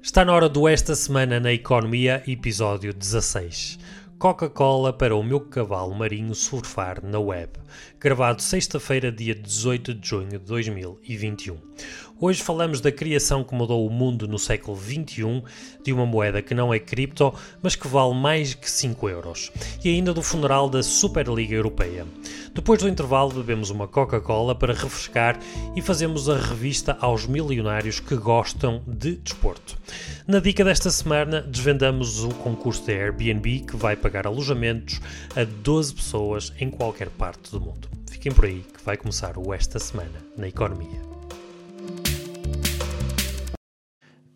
Está na hora do Esta Semana na Economia, episódio 16. Coca-Cola para o meu cavalo marinho surfar na web. Gravado sexta-feira, dia 18 de junho de 2021. Hoje falamos da criação que mudou o mundo no século XXI, de uma moeda que não é cripto, mas que vale mais que 5 euros, e ainda do funeral da Superliga Europeia. Depois do intervalo, bebemos uma Coca-Cola para refrescar e fazemos a revista aos milionários que gostam de desporto. Na dica desta semana, desvendamos o concurso da Airbnb que vai pagar alojamentos a 12 pessoas em qualquer parte do mundo. Fiquem por aí que vai começar o Esta Semana na Economia.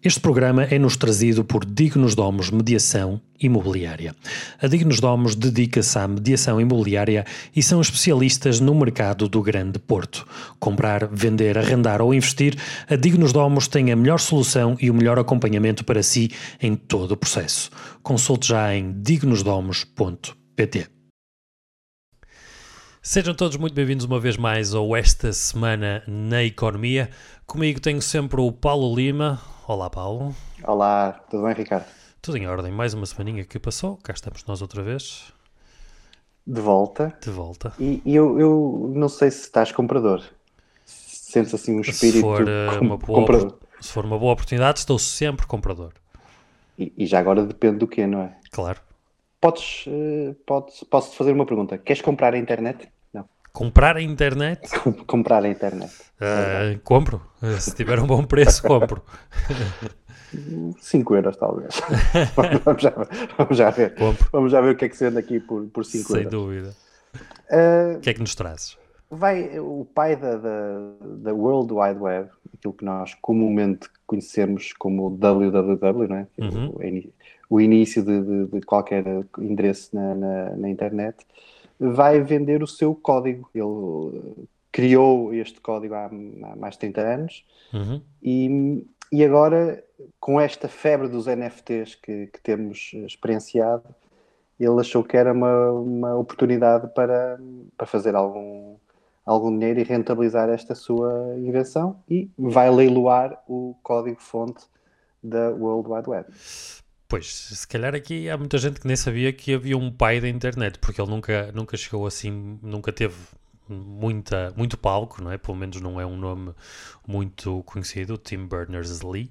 Este programa é-nos trazido por Dignos Domos Mediação Imobiliária. A Dignos Domos dedica-se à mediação imobiliária e são especialistas no mercado do Grande Porto. Comprar, vender, arrendar ou investir, a Dignos Domos tem a melhor solução e o melhor acompanhamento para si em todo o processo. Consulte já em dignosdomos.pt. Sejam todos muito bem-vindos uma vez mais ao Esta Semana na Economia. Comigo tenho sempre o Paulo Lima. Olá, Paulo. Olá, tudo bem, Ricardo? Tudo em ordem. Mais uma semaninha que passou. Cá estamos nós outra vez. De volta. De volta. E, e eu, eu não sei se estás comprador. Sentes assim um espírito se for, uh, com- uma boa, comprador. se for uma boa oportunidade, estou sempre comprador. E, e já agora depende do quê, não é? Claro. Podes, eh, podes, posso-te fazer uma pergunta? Queres comprar a internet? Comprar a internet, comprar a internet. uh, compro. Se tiver um bom preço, compro. 5 euros, talvez. vamos, já, vamos já ver. Compro, Vamos já ver o que é que se vende aqui por, por 5 sem euros. dúvida. Eh, O que é que nos trazes? vai o pai da, da, da World Wide Web, aquilo que nós comumente conhecemos como www, não é? Uhum. O, o início de, de- de qualquer endereço na, na, na internet, vai vender o seu código. Ele eh, criou este código há, há mais de 30 anos Uhum. e, e agora, com esta febre dos NFTs que, que temos experienciado, ele achou que era uma, uma oportunidade para, para fazer algum, algum dinheiro e rentabilizar esta sua invenção e vai leiloar o código-fonte da World Wide Web. Pois, se calhar aqui há muita gente que nem sabia que havia um pai da internet, porque ele nunca, nunca chegou assim, nunca teve muita, muito palco, não é? Pelo menos não é um nome muito conhecido, Tim Berners-Lee.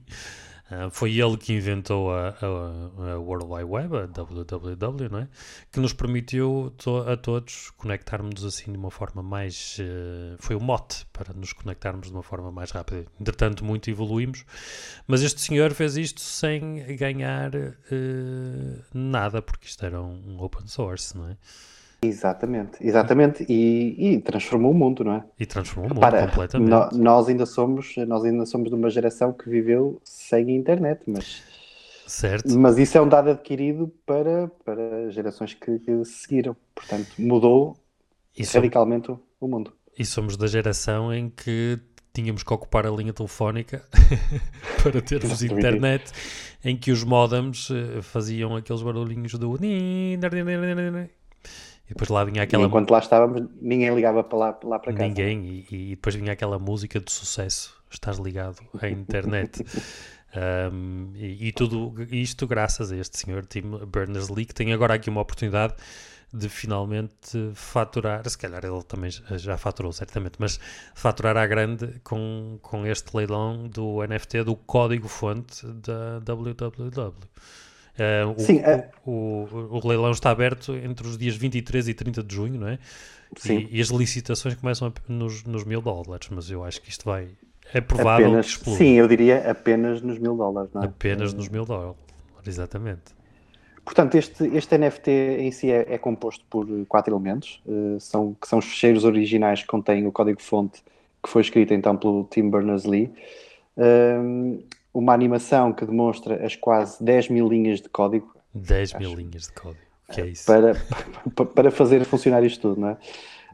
Ah, foi ele que inventou a, a- a World Wide Web, a www, não é? Que nos permitiu to- a todos conectarmos assim de uma forma mais. eh, foi o mote para nos conectarmos de uma forma mais rápida. Entretanto, muito evoluímos, mas este senhor fez isto sem ganhar eh, nada, porque isto era um, um open source, não é? Exatamente, exatamente, e, e transformou o mundo, não é? E transformou o mundo Para, completamente. nó- nós ainda somos, nós ainda somos de uma geração que viveu sem internet, mas Certo? Mas isso é um dado adquirido para, para gerações que, que seguiram. Portanto, mudou som- radicalmente o, mundo. e somos da geração em que tínhamos que ocupar a linha telefónica para termos internet, em que os modems eh, faziam aqueles barulhinhos do. E depois lá vinha E aquela. enquanto lá estávamos, ninguém ligava para lá, lá para casa. Ninguém, e, e depois vinha aquela música de sucesso. Estás ligado à internet. Um, e, e tudo isto graças a este senhor Tim Berners-Lee, que tem agora aqui uma oportunidade de finalmente faturar. Se calhar ele também já- já faturou, certamente, mas faturar à grande com, com este leilão do NFT do código-fonte da www. Uh, o, Sim, é- o, o- o leilão está aberto entre os dias 23 e 30 de junho, não é? Sim. E, e as licitações começam a- nos, nos mil dólares, mas eu acho que isto vai. É provável Apenas, que exploda. sim, eu diria apenas nos mil dólares, não é? Apenas nos mil dólares. Exatamente. Portanto, este, este NFT em si é, é composto por quatro elementos, eh, são, que são os ficheiros originais que contêm o código-fonte que foi escrito então pelo Tim Berners-Lee, Um, uma animação que demonstra as quase 10 mil linhas de código 10 mil linhas de código. Que é isso? para, pa- para fazer funcionar isto tudo, não é?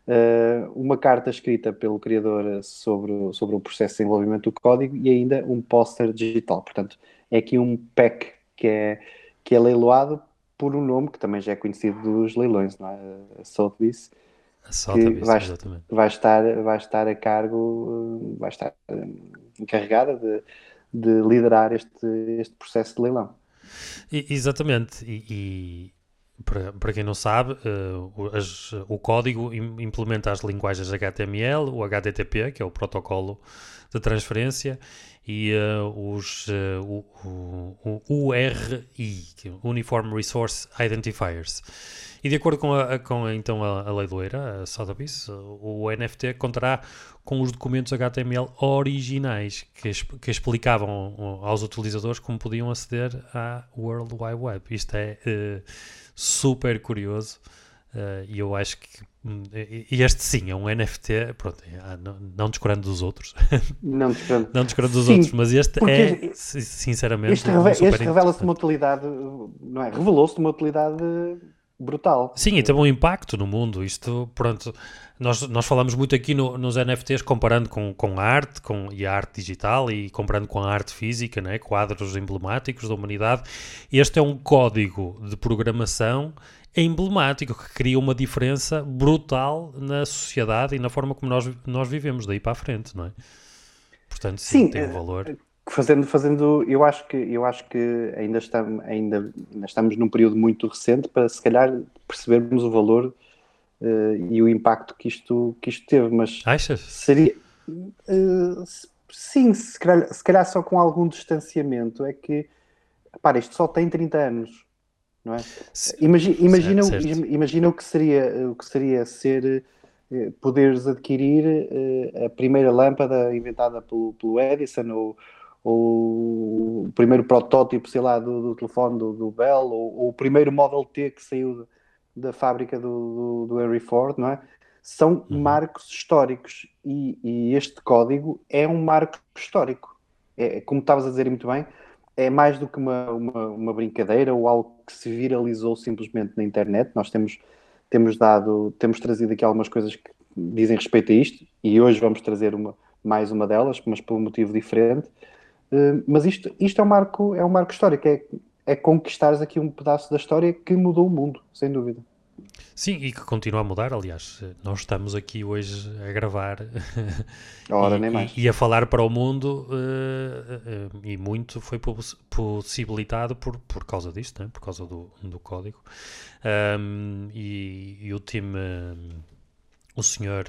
Uh, uma carta escrita pelo criador sobre, o- sobre o processo de desenvolvimento do código e ainda um póster digital. Portanto, é aqui um pack que é, que é leiloado por um nome que também já é conhecido dos leilões, não é? A Sotheby's, A vai- exatamente. vai estar, vai estar a cargo, uh, vai estar uh, encarregada de, de liderar este, este processo de leilão. Exatamente, e, para, para quem não sabe, uh, as, o código implementa as linguagens HTML, o HTTP, que é o protocolo de transferência, e uh, os, uh, o, o, o, URI, é Uniform Resource Identifiers. E de acordo com, a, com então a, a lei a Sotheby's, o NFT contará com os documentos HTML originais que, que explicavam aos utilizadores como podiam aceder à World Wide Web. Isto é super curioso uh, e eu acho que hum, e este sim é um NFT, pronto, é, não, não descurando dos outros, não descurando, não descurando dos sim, outros, mas este é sinceramente este, reve este revela-se uma utilidade, não é? Revelou-se de uma utilidade brutal. Sim, e teve um impacto no mundo. Isto, pronto, nós, nós falamos muito aqui no, nos NFTs comparando com, com a arte com, e a arte digital e comparando com a arte física, né? quadros emblemáticos da humanidade. Este é um código de programação emblemático que cria uma diferença brutal na sociedade e na forma como nós, nós vivemos daí para a frente, não é? Portanto, sim, sim tem um eh, valor fazendo, fazendo, eu acho que eu acho que ainda estamos, ainda, ainda estamos num período muito recente para se calhar percebermos o valor uh, e o impacto que isto, que isto teve, mas Achas? seria uh, sim, se calhar, se calhar, só com algum distanciamento é que para isto só tem 30 anos, não é? Imagina, imagina, certo, certo. imagina o que seria o que seria ser eh, poderes adquirir a primeira lâmpada inventada pelo, pelo Edison ou, ou o primeiro protótipo, sei lá, do, do telefone do, do Bell, ou, ou, o primeiro Model T que saiu da fábrica do, do, do, Henry Ford, não é? São uhum. marcos históricos e, e, este código é um marco histórico. É, como estavas a dizer muito bem, é mais do que uma, uma, uma, brincadeira ou algo que se viralizou simplesmente na internet. Nós temos, temos dado, temos trazido aqui algumas coisas que dizem respeito a isto e hoje vamos trazer uma, mais uma delas, mas por um motivo diferente. Uh, mas isto, isto é, um marco, é um marco histórico, é, é conquistares aqui um pedaço da história que mudou o mundo, sem dúvida. Sim, e que continua a mudar. Aliás, nós estamos aqui hoje a gravar Ora, e, e, a falar para o mundo, uh, uh, e muito foi possibilitado por, por causa disto, né? por causa do, do código. Um, e, e, o time, o senhor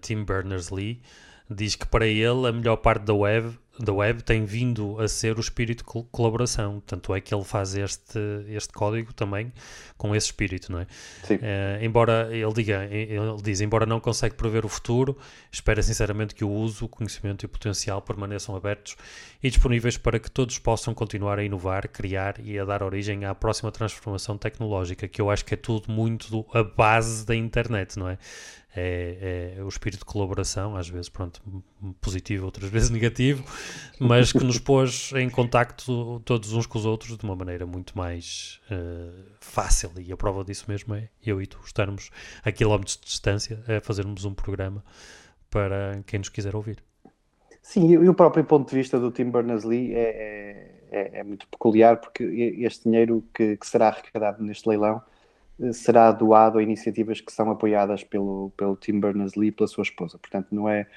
Tim Berners-Lee, diz que para ele a melhor parte da web da web tem vindo a ser o espírito de colaboração. Tanto é que ele faz este, este código também com esse espírito, não é? Sim. Uh, embora ele diga, ele diz, embora não consegue prever o futuro, espera sinceramente que o uso, o conhecimento e o potencial permaneçam abertos e disponíveis para que todos possam continuar a inovar, criar e a dar origem à próxima transformação tecnológica, que eu acho que é tudo muito do, a base da internet, não é? é, é, o espírito de colaboração, às vezes pronto, positivo, outras vezes negativo, mas que nos pôs em contacto todos uns com os outros de uma maneira muito mais uh, fácil. E a prova disso mesmo é eu e tu estarmos a quilómetros de distância a fazermos um programa para quem nos quiser ouvir. Sim, e o próprio ponto de vista do Tim Berners-Lee é, é, é, é, muito peculiar, porque este dinheiro que, que será arrecadado neste leilão será doado a iniciativas que são apoiadas pelo, pelo Tim Berners-Lee e pela sua esposa. Portanto, não é,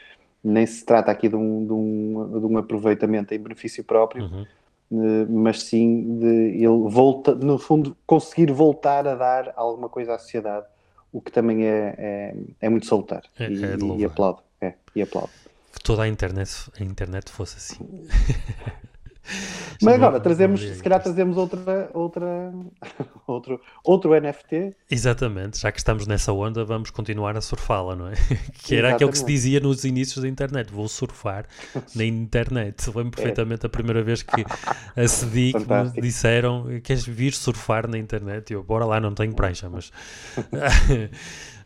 nem se trata aqui de um, de um, de um aproveitamento em benefício próprio, uhum. Eh, mas sim de ele volta, no fundo, conseguir voltar a dar alguma coisa à sociedade, o que também é, é, é muito salutar. É, e, é e aplaudo. É, e aplaudo. Que toda a internet, a internet fosse assim. Mas agora trazemos, se calhar trazemos outra, outra, outro, outro NFT. Exatamente, já que estamos nessa onda, vamos continuar a surfá-la, não é? Que era Exatamente. aquilo que se dizia nos inícios da internet: vou surfar na internet. Lembro é. perfeitamente a primeira vez que acedi, que me disseram: queres vir surfar na internet? Eu, bora lá, não tenho prancha, mas.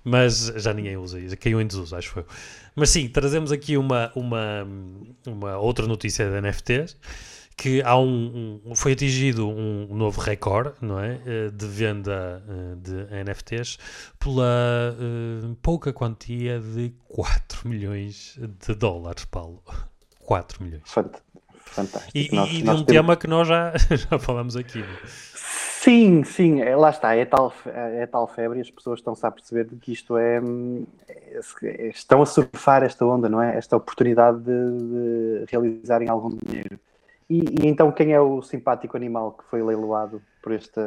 mas já ninguém usa isso, caiu em desuso, acho foi. Mas sim, trazemos aqui uma, uma, uma outra notícia de NFTs que há um, um, foi atingido um novo recorde não é? Eh, de venda eh, de NFTs pela uh, pouca quantia de 4 milhões de dólares Paulo. 4 milhões. Fantástico. E, nós, e nós um temos... tema que nós já, já falamos aqui Sim, sim, é, lá está, é tal, é tal febre e as pessoas estão-se a perceber de que isto é, é, Estão a surfar esta onda, não é? Esta oportunidade de, de realizarem algum dinheiro. E, e, então quem é o simpático animal que foi leiloado por esta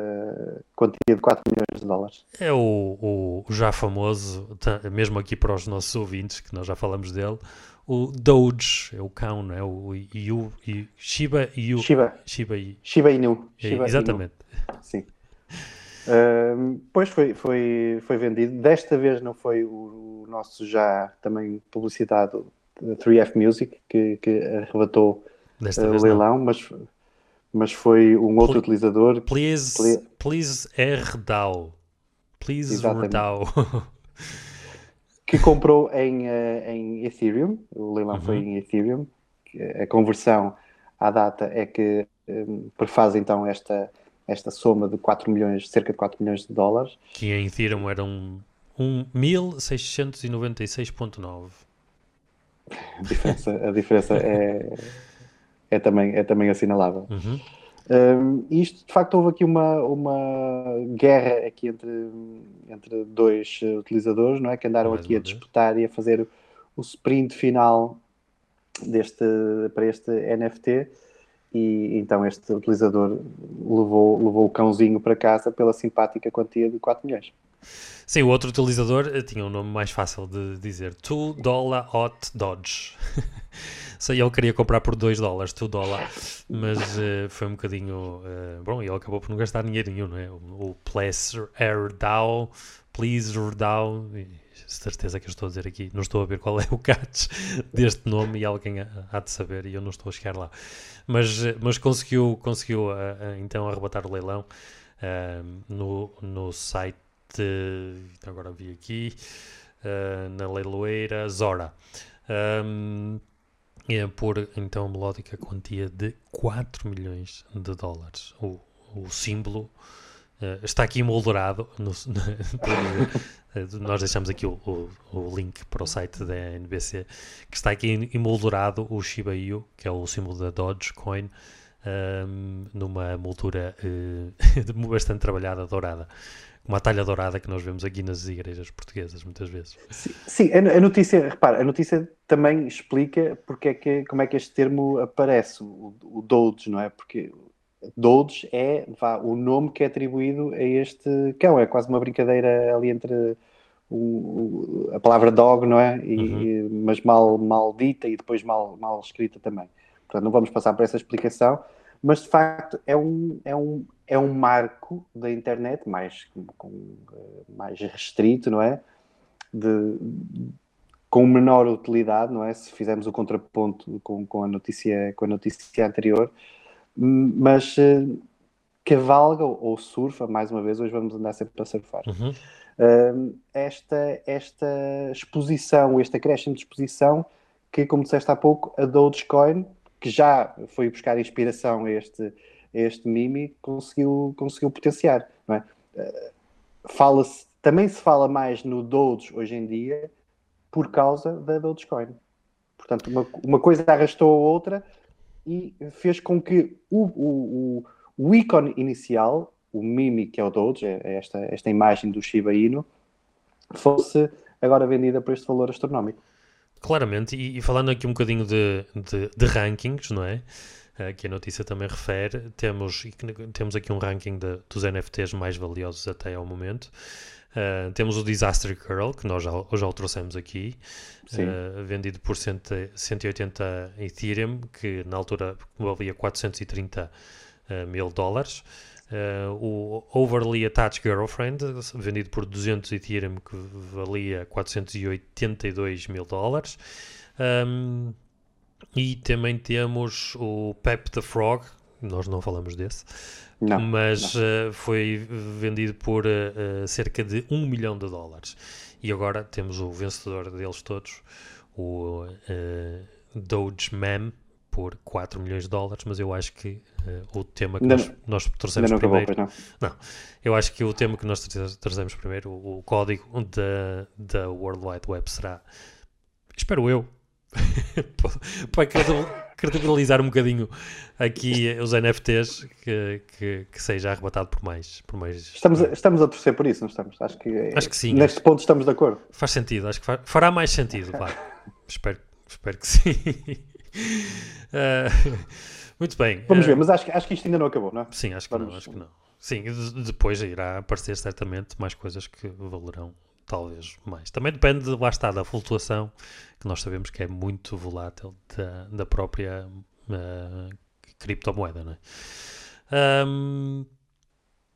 quantia de 4 milhões de dólares? É o, o, já famoso, mesmo aqui para os nossos ouvintes, que nós já falamos dele, o Doge, é o cão, não é? O Yu, Yu, Shiba Yu. Shiba. Shiba, Shiba Inu. É, Shiba exatamente. Inu. Sim. Uh, pois foi, foi, foi vendido. Desta vez não foi o, o nosso já também publicitado 3F Music que, que arrebatou Desta uh, leilão, mas, mas foi um outro utilizador. Please, Ple please RDAO. Please RDAO. que comprou em, uh, em Ethereum, o leilão uhum. foi em Ethereum, a conversão à data é que um, prefaz então esta, esta soma de 4 milhões, cerca de 4 milhões de dólares. Que em Ethereum eram um, 1696.9. A diferença, a diferença é, é, também, é também assinalável. Uhum. Um, isto, de facto, houve aqui uma, uma guerra aqui entre, entre dois utilizadores, não é? Que andaram Mais aqui a disputar e a fazer o sprint final deste, para este NFT e então este utilizador levou, levou o cãozinho para casa pela simpática quantia de 4 milhões. Sim, o outro utilizador eh, tinha um nome mais fácil de dizer: 2 Dollar Hot Dodge. Sei, ele queria comprar por 2 dólares, 2 dólares, mas uh, foi um bocadinho. Uh, bom, ele acabou por não gastar dinheiro nenhum, não é? O, o Pleasure Dow, Please Dow, certeza que eu estou a dizer aqui, não estou a ver qual é o catch deste nome e alguém há de saber e eu não estou a chegar lá. Mas, mas conseguiu, conseguiu uh, então arrebatar o leilão no, no site, agora vi aqui, na leiloeira Zora. Um, é por então melódica quantia de 4 milhões de dólares. O, o símbolo uh, está aqui emoldurado. No, no, nós deixamos aqui o, o, o, link para o site da NBC, que está aqui emoldurado o Shiba Inu, que é o símbolo da Dogecoin, um, numa moldura uh, bastante trabalhada, dourada uma talha dourada que nós vemos aqui nas igrejas portuguesas muitas vezes. Sim, sim a, notícia, repara, a notícia também explica porque é que, como é que este termo aparece, o, o Doge, não é? Porque Doge é vá, o nome que é atribuído a este cão, é quase uma brincadeira ali entre o, a palavra dog, não é? E, uhum. mas mal, mal dita e depois mal, mal escrita também. Portanto, não vamos passar por essa explicação, mas de facto é um, é um, é um marco da internet mais, com, mais restrito, não é? De, com menor utilidade, não é? Se fizermos o contraponto com, com, a, notícia, com a notícia anterior, mas uh, cavalga ou surfa, mais uma vez, hoje vamos andar sempre para surfar. Uhum. Uh, esta, esta exposição, este acréscimo de exposição que, como disseste há pouco, a Dogecoin que já foi buscar inspiração a este, a este Mimi, conseguiu, conseguiu potenciar. É? Eh, fala -se, também se fala mais no Doge hoje em dia por causa da Dogecoin. Portanto, uma, uma coisa arrastou a outra e fez com que o, o, o, o ícone inicial, o Mimi, que é o Doge, é, é esta, esta imagem do Shiba Inu, fosse agora vendida por este valor astronómico. Claramente, e, e, falando aqui um bocadinho de, de, de rankings, não é? Uh, que a notícia também refere, temos, temos aqui um ranking de, dos NFTs mais valiosos até ao momento. Uh, temos o Disaster Girl, que nós já, já o trouxemos aqui, uh, vendido por 180 Ethereum, que na altura valia 430 mil dólares. Uh, o Overly Attached Girlfriend, vendido por 200 Ethereum, que valia 482 mil dólares. Um, e também temos o Pep the Frog, nós não falamos desse, não, mas não. Uh, foi vendido por uh, cerca de 1 milhão de dólares. E agora temos o vencedor deles todos, o Doge Mem, por 4 milhões de dólares, mas eu acho que uh, o tema que não, nós, nós trouxemos não primeiro. Acabou, não. não. eu acho que o tema que nós trazemos primeiro, o, o código da, da World Wide Web será, espero eu, para cada, descredibilizar um bocadinho aqui os NFTs que, que, que, seja arrebatado por mais. Por mais estamos, a, estamos a torcer por isso, não estamos? Acho que, acho que sim. Neste ponto estamos de acordo. Faz sentido, acho que fará mais sentido. espero, espero que sim. Uh, muito bem. Vamos uh, ver, mas acho, acho que isto ainda não acabou, não é? Sim, acho que Vamos... não, acho que não. Sim, depois irá aparecer certamente mais coisas que valerão talvez mais. Também depende, lá está, da flutuação, que nós sabemos que é muito volátil da, da própria uh, criptomoeda, não é? Um,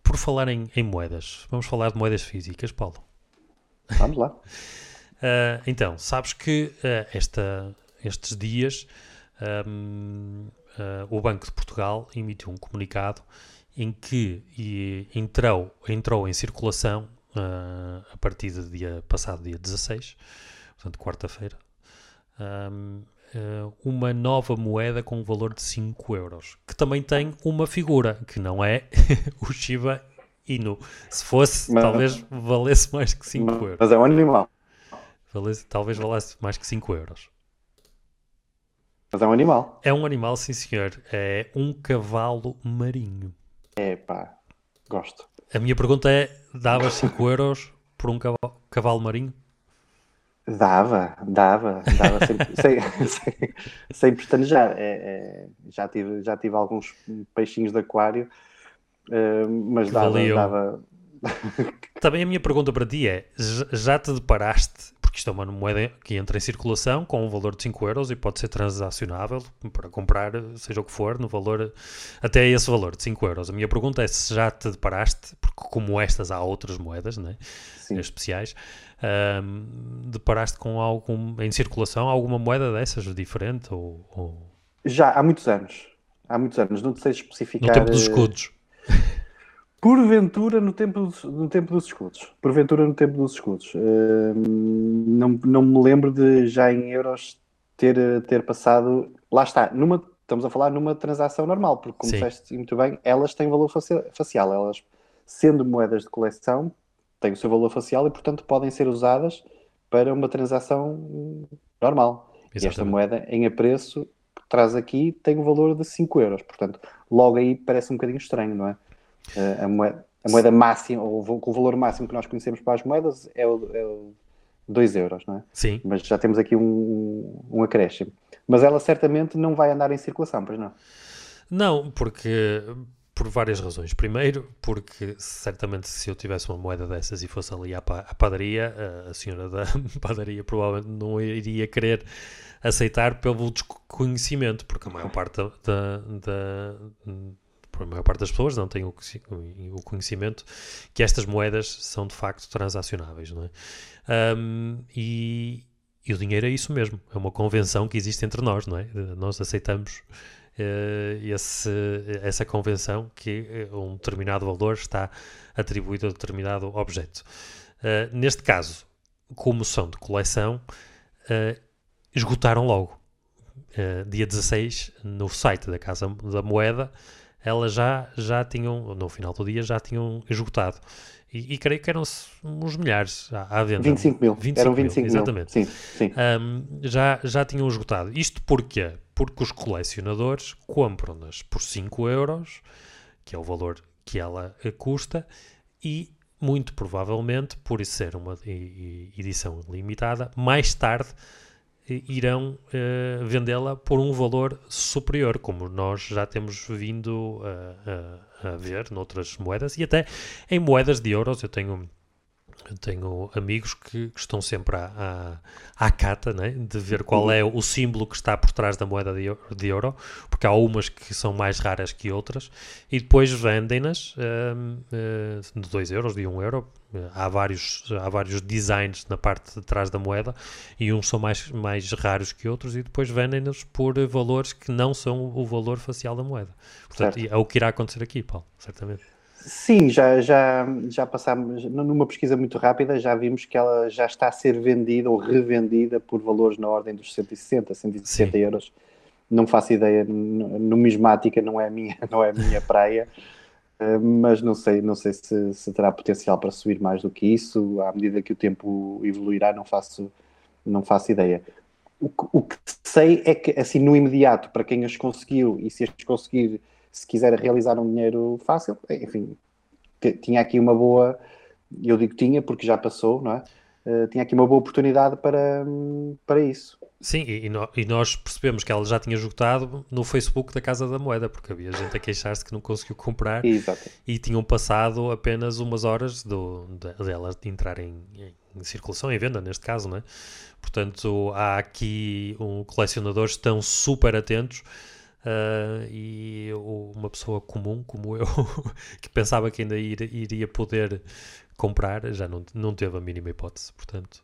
por falar em, em, moedas, vamos falar de moedas físicas, Paulo. Vamos lá. uh, então, sabes que uh, esta, estes dias um, o Banco de Portugal emitiu um comunicado em que entrou, entrou em circulação uh, a partir do dia passado, dia 16, portanto, quarta-feira, um, uh, uma nova moeda com um valor de 5 euros, que também tem uma figura, que não é o Shiba Inu. Se fosse, mas, talvez valesse mais que 5 euros. Mas é um animal. Valesse, talvez valesse mais que 5 euros. Mas é um animal. É um animal, sim senhor. É um cavalo marinho. É pá, gosto. A minha pergunta é: dava 5 euros por um cavalo, cavalo marinho? Dava, dava, dava sem, sem, sem, sem pestanejar. É, é, já, tive, já tive alguns peixinhos de aquário, uh, mas dava, dava. Também a minha pergunta para ti é: já te deparaste porque isto é uma moeda que entra em circulação com um valor de 5 euros e pode ser transacionável para comprar, seja o que for, no valor, até esse valor de 5 euros. A minha pergunta é se já te deparaste, porque como estas há outras moedas né, especiais, um, deparaste com algum em circulação alguma moeda dessas diferente? Ou, ou... Já, há muitos anos. Há muitos anos, não sei especificar. No tempo dos escudos. Porventura no tempo, dos, no tempo dos escudos. Porventura no tempo dos escudos. Uh, não, não me lembro de já em euros ter, ter passado. Lá está, numa, estamos a falar numa transação normal, porque como Sim. disseste muito bem, elas têm valor facial. Elas, sendo moedas de coleção, têm o seu valor facial e, portanto, podem ser usadas para uma transação normal. Exatamente. E esta moeda, em apreço, que traz aqui, tem o um valor de 5 euros. Portanto, logo aí parece um bocadinho estranho, não é? A, moeda, a, moeda, máxima, ou o valor máximo que nós conhecemos para as moedas é o, é o 2 euros, não é? Sim. Mas já temos aqui um, um acréscimo. Mas ela certamente não vai andar em circulação, pois não? Não, porque por várias razões. Primeiro, porque certamente se eu tivesse uma moeda dessas e fosse ali à, à padaria, a senhora da padaria provavelmente não iria querer aceitar pelo desconhecimento, porque a maior parte da, da, a maior parte das pessoas não tem o, o conhecimento que estas moedas são de facto transacionáveis, não é? Um, e, e, o dinheiro é isso mesmo, é uma convenção que existe entre nós, não é? Nós aceitamos uh, esse, essa convenção que uh, um determinado valor está atribuído a determinado objeto. Uh, neste caso, como são de coleção, esgotaram logo. dia 16, no site da Casa da Moeda, elas já, já tinham, no final do dia, já tinham esgotado. E, e creio que eram uns milhares à, à venda. 25 mil. 25 eram 25 mil, exatamente. Sim, sim. Um, já, já tinham esgotado. Isto porquê? Porque os colecionadores compram-nas por 5 euros, que é o valor que ela custa, e muito provavelmente, por isso ser uma edição limitada, mais tarde irão uh, vendê-la por um valor superior, como nós já temos vindo a, a ver noutras moedas e até em moedas de euros. Eu tenho eu tenho amigos que, que estão sempre à, à, à cata né, de ver qual é o símbolo que está por trás da moeda de, de euro, porque há umas que são mais raras que outras, e depois vendem-nas um, uh, de 2 euros, de 1 um euro. Há vários, há vários designs na parte de trás da moeda e uns são mais, mais raros que outros, e depois vendem-nas por valores que não são o valor facial da moeda. Portanto, certo. é o que irá acontecer aqui, Paulo, certamente. Sim, já, já, já passámos, numa pesquisa muito rápida, já vimos que ela já está a ser vendida ou revendida por valores na ordem dos 160, 160 Sim. euros. Não faço ideia, numismática não é a minha, não é minha praia, eh, mas não sei, não sei se, se terá potencial para subir mais do que isso. À medida que o tempo evoluirá, não faço, não faço ideia. o, o, que sei é que, assim, no imediato, para quem as conseguiu e se as conseguir, se quiser realizar um dinheiro fácil, enfim, tinha aqui uma boa, eu digo tinha porque já passou, não é? Uh, tinha aqui uma boa oportunidade para, para isso. Sim, e, e, nós percebemos que ela já tinha esgotado no Facebook da Casa da Moeda, porque havia gente a queixar-se que não conseguiu comprar Exato. e tinham passado apenas umas horas do, de, dela de entrar em, em, circulação, em venda, neste caso, não é? Portanto, há aqui um, colecionadores que estão super atentos uh, e uma pessoa comum, como eu, que pensava que ainda ir, iria poder comprar, já não, não teve a mínima hipótese, portanto.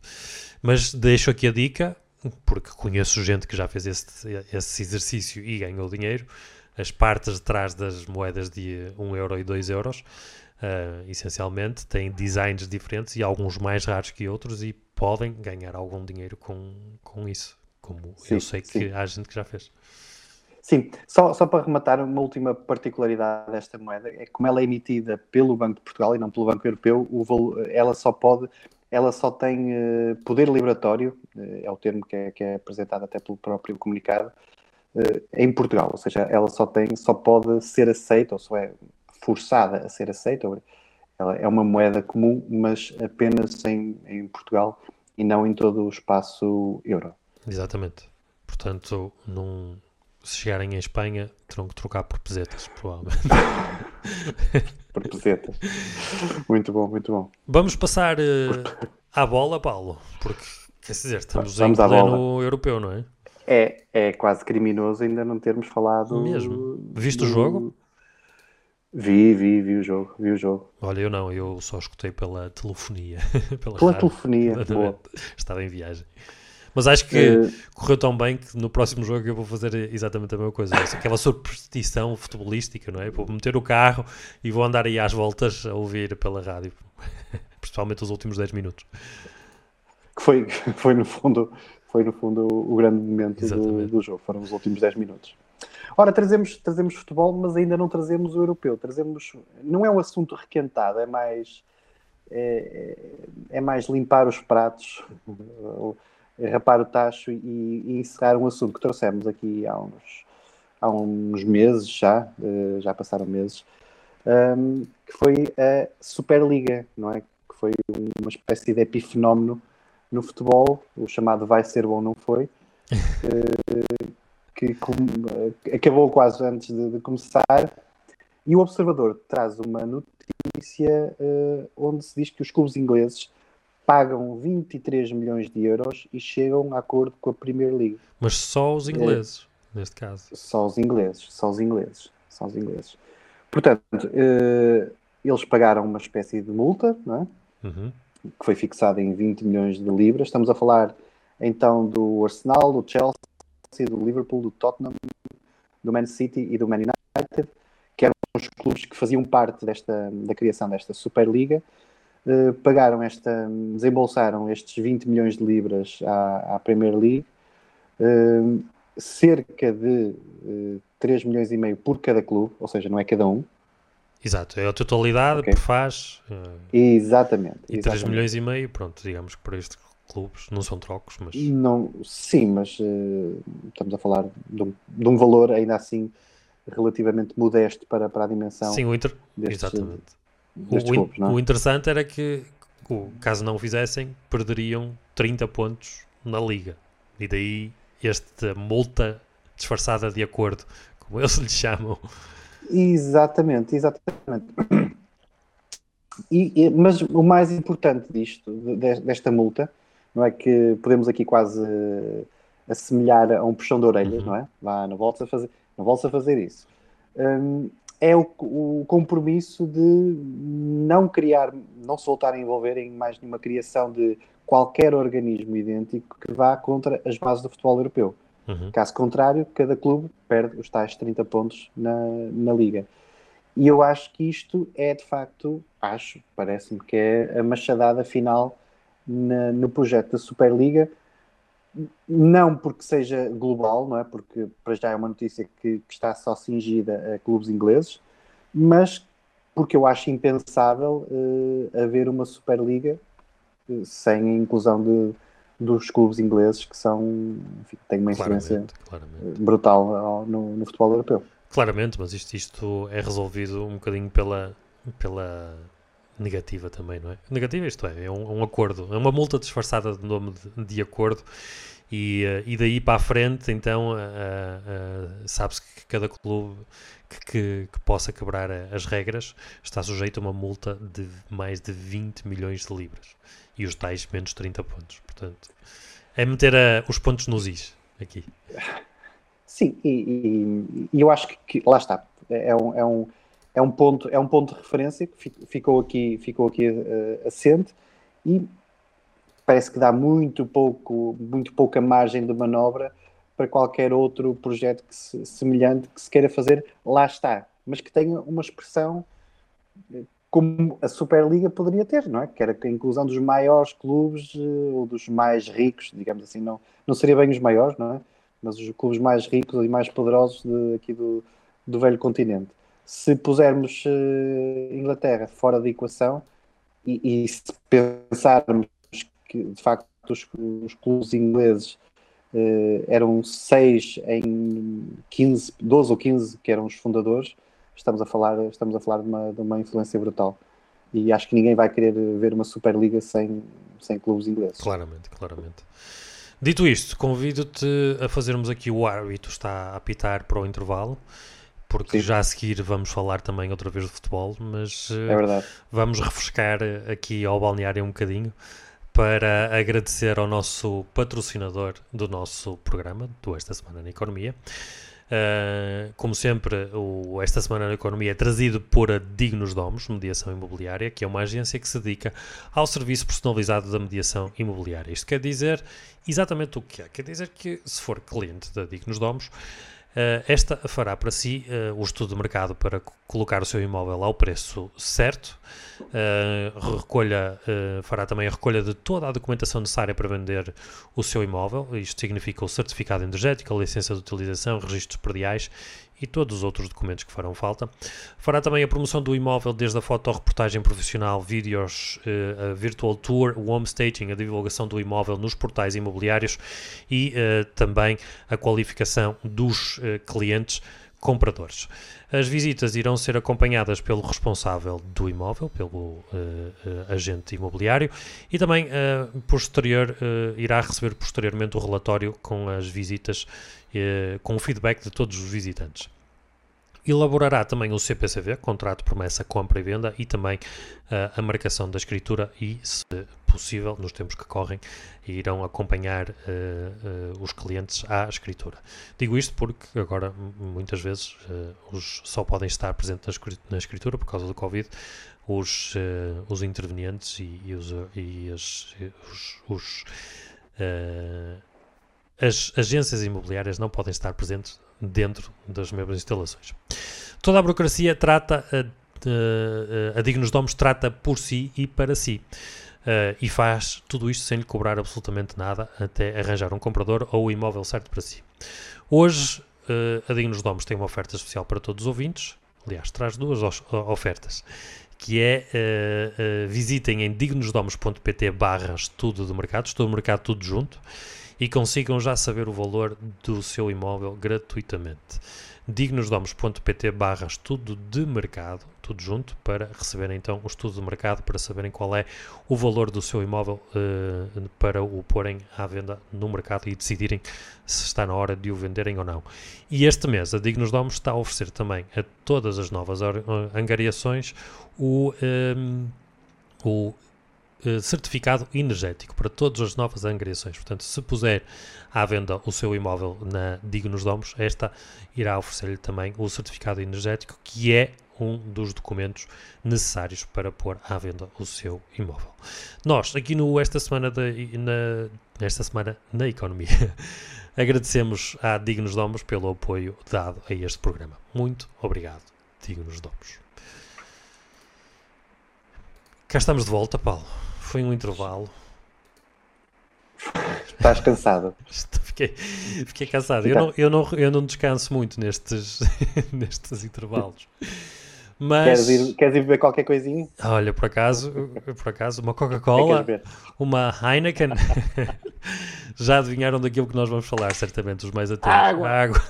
Mas deixo aqui a dica, porque conheço gente que já fez esse, esse exercício e ganhou dinheiro, as partes de trás das moedas de 1 euro e 2 euros, uh, essencialmente, têm designs diferentes e alguns mais raros que outros e podem ganhar algum dinheiro com, com isso, como sim, eu sei que sim. há gente que já fez. Sim, só, só para rematar, uma última particularidade desta moeda é que como ela é emitida pelo Banco de Portugal e não pelo Banco Europeu, o, ela só pode ela só tem uh, poder liberatório, uh, é o termo que é, que é, apresentado até pelo próprio comunicado, uh, em Portugal, ou seja, ela só tem, só pode ser aceita, ou só é forçada a ser aceita, ela é uma moeda comum, mas apenas em, em Portugal e não em todo o espaço euro. Exatamente. Portanto, num, se chegarem em Espanha, terão que trocar por pesetas, provavelmente. por pesetas. Muito bom, muito bom. Vamos passar uh, à bola, Paulo, porque, quer dizer, estamos Vamos em pleno europeu, não é? É, é quase criminoso ainda não termos falado. Mesmo. Viste do... o jogo? Vi, vi, vi o jogo, vi o jogo. Olha, eu não, eu só escutei pela telefonia. pela, pela telefonia, boa. Estava em viagem. Mas acho que uh, correu tão bem que no próximo jogo eu vou fazer exatamente a mesma coisa. Aquela superstição futebolística, não é? Vou meter o carro e vou andar aí às voltas a ouvir pela rádio. Principalmente os últimos 10 minutos. Que foi, foi, no, fundo, foi no fundo o grande momento do, do, jogo. Foram os últimos 10 minutos. Ora, trazemos, trazemos futebol, mas ainda não trazemos o europeu. Trazemos, não é um assunto requentado, é mais, é, é, é mais limpar os pratos rapar o tacho e, e, encerrar um assunto que trouxemos aqui há uns, há uns meses já, uh, já passaram meses, um, que foi a Superliga, não é? Que foi uma espécie de epifenómeno no futebol, o chamado vai ser bom, não foi? Uh, que com, uh, acabou quase antes de, de, começar. E o Observador traz uma notícia onde se diz que os clubes ingleses pagam 23 milhões de euros e chegam a acordo com a Premier League. Mas só os ingleses, é, neste caso. Só os ingleses, só os ingleses, só os ingleses. Portanto, eh, eles pagaram uma espécie de multa, é? Uhum. que foi fixada em 20 milhões de libras. Estamos a falar então do Arsenal, do Chelsea, do Liverpool, do Tottenham, do Man City e do Man United, que eram os clubes que faziam parte desta, da criação desta Superliga eh, pagaram esta, desembolsaram estes 20 milhões de libras à, à Premier League, uh, cerca de uh, eh, 3 milhões e meio por cada clube, ou seja, não é cada um. Exato, é a totalidade okay. que faz. exatamente. E exatamente. 3 milhões e meio, pronto, digamos que para estes clubes não são trocos, mas. Não, sim, mas estamos a falar de um, de um, valor ainda assim relativamente modesto para, para a dimensão. Sim, o Inter. Destes, Exatamente o, clubes, é? o, interessante era que, caso não o fizessem, perderiam 30 pontos na liga. E daí esta multa disfarçada de acordo, como eles lhe chamam. Exatamente, exatamente. E, e, mas o mais importante disto, desta multa, não é que podemos aqui quase assemelhar a um puxão de orelhas, uhum. não é? Vá, não voltes a fazer, não voltes a fazer isso. Um, é o, o, compromisso de não criar, não se voltar a envolver em mais nenhuma criação de qualquer organismo idêntico que vá contra as bases do futebol europeu. Uhum. Caso contrário, cada clube perde os tais 30 pontos na, na liga. E eu acho que isto é de facto, acho, parece-me que é a machadada final na, no projeto da Superliga não porque seja global, não é? Porque para já é uma notícia que, que, está só cingida a clubes ingleses, mas porque eu acho impensável uh, haver uma Superliga uh, sem a inclusão de, dos clubes ingleses que são, enfim, têm uma influência claramente, claramente. brutal no, no, futebol europeu. Claramente, mas isto, isto é resolvido um bocadinho pela, pela negativa também, não é? Negativa isto é, é um, um acordo, é uma multa disfarçada de nome de, de acordo e, uh, e daí para a frente, então, uh, uh, sabe-se que cada clube que, que, possa quebrar as regras está sujeito a uma multa de mais de 20 milhões de libras e os tais menos 30 pontos. Portanto, é meter os pontos nos is aqui. Sim, e, e, e eu acho que, que, lá está. É um, é, um, é, um ponto, é um ponto de referência que ficou aqui, ficou aqui assente e parece que dá muito pouco, muito pouca margem de manobra para qualquer outro projeto que se, semelhante que se queira fazer, lá está, mas que tenha uma expressão eh, como a Superliga poderia ter, não é? Que era a inclusão dos maiores clubes eh, ou dos mais ricos, digamos assim, não, não seria bem os maiores, não é? Mas os clubes mais ricos e mais poderosos de, aqui do, do velho continente. Se pusermos uh, Inglaterra fora da equação e, e se pensarmos que de facto os, os clubes ingleses uh, eram seis em 15, 12 ou 15 que eram os fundadores, estamos a falar, estamos a falar de, uma, de uma influência brutal. E acho que ninguém vai querer ver uma Superliga sem, sem clubes ingleses. Claramente, claramente. Dito isto, convido-te a fazermos aqui o árbitro está a apitar para o intervalo, porque Sim. já a seguir vamos falar também outra vez de futebol, mas é vamos refrescar aqui ao balneário um bocadinho para agradecer ao nosso patrocinador do nosso programa, do Esta Semana na Economia. Uh, como sempre, o Esta Semana na Economia é trazido por a Dignos Domos, Mediação Imobiliária, que é uma agência que se dedica ao serviço personalizado da mediação imobiliária. Isto quer dizer exatamente o que é. Quer dizer que, se for cliente da Dignos Domos, esta fará para si uh, o estudo de mercado para colocar o seu imóvel ao preço certo, uh, recolha, fará também a recolha de toda a documentação necessária para vender o seu imóvel, isto significa o certificado energético, a licença de utilização, registros prediais e todos os outros documentos que farão falta. Fará também a promoção do imóvel desde a fotoreportagem profissional, vídeos, uh, a virtual tour, o home staging, a divulgação do imóvel nos portais imobiliários e uh, também a qualificação dos uh, clientes compradores. As visitas irão ser acompanhadas pelo responsável do imóvel, pelo uh, uh, agente imobiliário, e também uh, posterior irá receber posteriormente o relatório com as visitas, com o feedback de todos os visitantes. Elaborará também o CPCV, contrato, promessa, compra e venda, e também uh, a marcação da escritura e, se possível, nos tempos que correm, irão acompanhar uh, uh, os clientes à escritura. Digo isto porque agora, muitas vezes, os, só podem estar presentes na escritura por causa do Covid os, os intervenientes e, e, os, e os, os as agências imobiliárias não podem estar presentes dentro das mesmas instalações. Toda a burocracia trata, a, a, a Dignos Domos trata por si e para si. Uh, e faz tudo isto sem lhe cobrar absolutamente nada até arranjar um comprador ou o imóvel certo para si. Hoje, uh, a Dignos Domos tem uma oferta especial para todos os ouvintes. Aliás, traz duas ofertas que é uh, visitem em dignosdomos.pt barra estudo de mercado, estudo de mercado tudo junto, e consigam já saber o valor do seu imóvel gratuitamente. dignosdomos.pt barra estudo de mercado, tudo junto, para receberem então o estudo de mercado, para saberem qual é o valor do seu imóvel uh, para o porem à venda no mercado e decidirem se está na hora de o venderem ou não. E este mês a Dignos Domos está a oferecer também a todas as novas angariações o, um, eh, o certificado energético para todas as novas angariações. Portanto, se puser à venda o seu imóvel na Dignos Domos, esta irá oferecer-lhe também o certificado energético, que é um dos documentos necessários para pôr à venda o seu imóvel. Nós, aqui no esta semana, na, nesta semana na economia, agradecemos à Dignos Domos pelo apoio dado a este programa. Muito obrigado, Dignos Domos. Cá estamos de volta, Paulo foi um intervalo. Estás cansado? fiquei, fiquei cansado. Eu não, eu, não, eu não descanso muito nestes, nestes intervalos. Mas, queres, ir, queres ir beber qualquer coisinha? Olha, por acaso, por acaso uma Coca-Cola, uma Heineken, já adivinharam daquilo que nós vamos falar, certamente, os mais atentos. Água. Água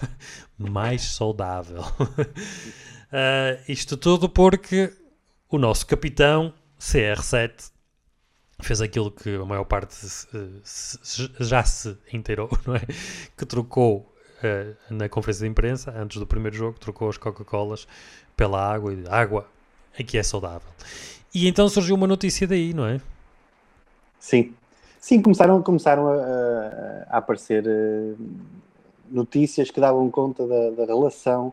mais saudável. Uh, isto tudo porque o nosso capitão CR7 fez aquilo que a maior parte já se inteirou, não é? Que trocou uh, na conferência de imprensa, antes do primeiro jogo, trocou as Coca-Colas pela água e água aqui é saudável. E então surgiu uma notícia daí, não é? Sim. Sim, começaram, começaram a, a, aparecer uh, notícias que davam conta da, da relação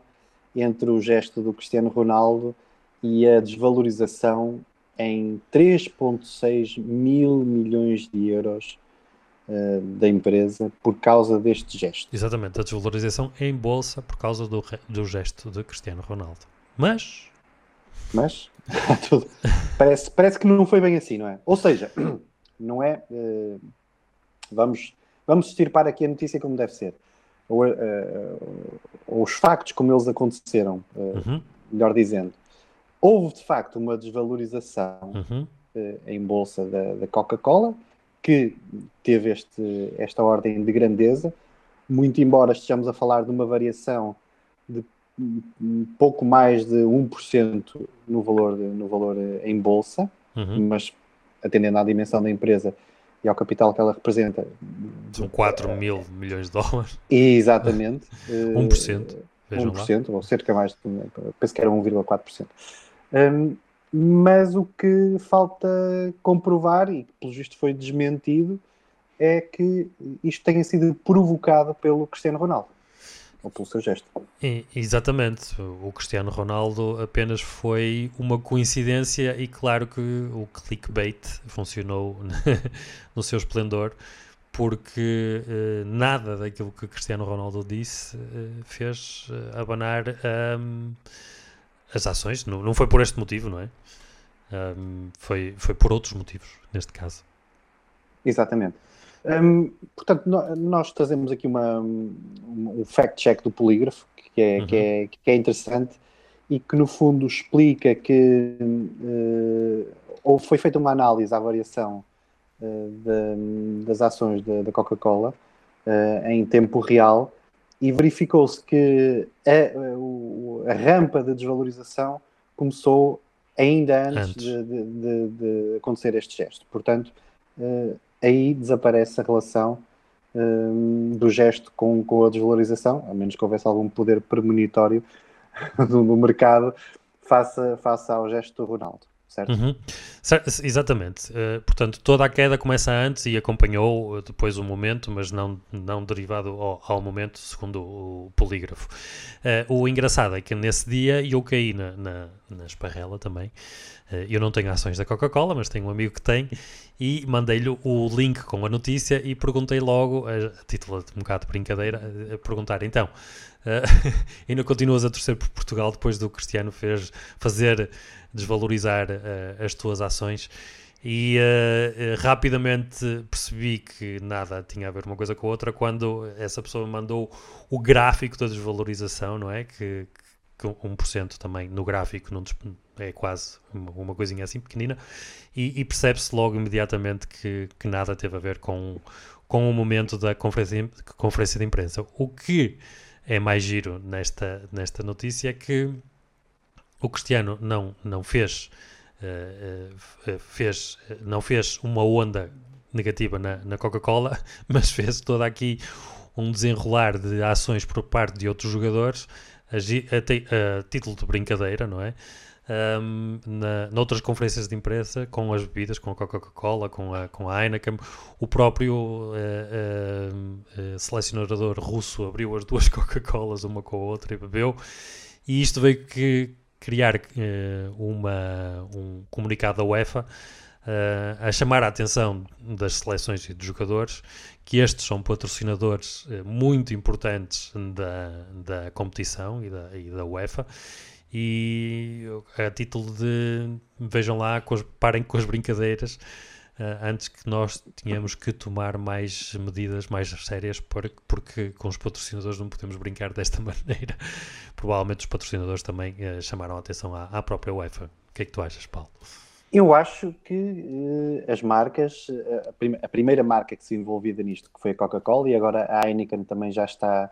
entre o gesto do Cristiano Ronaldo e a desvalorização em 3,6 mil milhões de euros uh, da empresa por causa deste gesto. Exatamente, a desvalorização em bolsa por causa do, do gesto de Cristiano Ronaldo. Mas. Mas. parece, parece que não foi bem assim, não é? Ou seja, não é. Uh, vamos, vamos estirpar aqui a notícia como deve ser. Ou, uh, os factos como eles aconteceram, uhum. melhor dizendo houve de facto uma desvalorização uhum. uh, em bolsa da, da Coca-Cola, que teve este, esta ordem de grandeza, muito embora estejamos a falar de uma variação de pouco mais de 1% no valor, no valor eh, em bolsa, uhum. mas atendendo à dimensão da empresa e ao capital que ela representa. São 4 mil milhões de dólares. Exatamente. 1%. 1%, lá. ou cerca mais, penso que era 1,4%. Um, mas o que falta comprovar, e que pelo visto foi desmentido, é que isto tenha sido provocado pelo Cristiano Ronaldo. Ou pelo seu gesto. E, exatamente. O Cristiano Ronaldo apenas foi uma coincidência e claro que o clickbait funcionou no seu esplendor porque eh, nada daquilo que Cristiano Ronaldo disse eh, fez eh, abanar um, as ações. Não, não foi por este motivo, não é? Um, foi, foi por outros motivos, neste caso. Exatamente. Um, portanto, no, nós trazemos aqui uma, um fact-check do polígrafo, que é, uhum. que, é, que é interessante e que, no fundo, explica que uh, ou foi feita uma análise à variação uh, de, das ações da Coca-Cola uh, em tempo real e verificou-se que a, a, rampa de desvalorização começou ainda antes, antes. De, de, de, acontecer este gesto. Portanto, uh, aí desaparece a relação uh, do gesto com, com a desvalorização, a menos que houvesse algum poder premonitório no mercado face, face ao gesto do Ronaldo certo? Uhum. Exatamente. Uh, portanto, toda a queda começa antes e acompanhou eh, depois o momento, mas não, não derivado ao, ao momento, segundo o polígrafo. Uh, o engraçado é que nesse dia eu caí na, na, na esparrela também. Uh, eu não tenho ações da Coca-Cola, mas tenho um amigo que tem e mandei-lhe o link com a notícia e perguntei logo, a, título de um bocado de brincadeira, perguntar então. Uh, ainda continuas a torcer por Portugal depois do Cristiano fez fazer desvalorizar uh, as tuas ações e uh, rapidamente percebi que nada tinha a ver uma coisa com a outra quando essa pessoa mandou o gráfico da desvalorização, não é? Que 1% também no gráfico não é quase uma, uma coisinha assim pequenina e, e percebe-se logo imediatamente que, que nada teve a ver com, com o momento da conferência, conferência de imprensa. O que é mais giro nesta, nesta notícia é que o Cristiano não, não fez, uh, uh, fez, não fez uma onda negativa na, na Coca-Cola, mas fez toda aqui um desenrolar de ações por parte de outros jogadores a, a, a título de brincadeira, não é? Um, na, noutras conferências de imprensa com as bebidas, com a Coca-Cola, com a, com a Heineken. O próprio uh, uh, uh, selecionador russo abriu as duas Coca-Colas, uma com a outra, e bebeu. E isto veio que criar uma, um comunicado da UEFA a chamar a atenção das seleções e dos jogadores que estes são patrocinadores uh, muito importantes da, da competição e da, e da UEFA e a título de vejam lá, com as, parem com as brincadeiras antes que nós tínhamos que tomar mais medidas mais sérias porque, porque com os patrocinadores não podemos brincar desta maneira. Provavelmente os patrocinadores também uh, chamaram a atenção à, à, própria UEFA. O que é que tu achas, Paulo? Eu acho que uh, as marcas, a, prim a, primeira marca que se envolvida nisto, que foi a Coca-Cola, e agora a Heineken também já está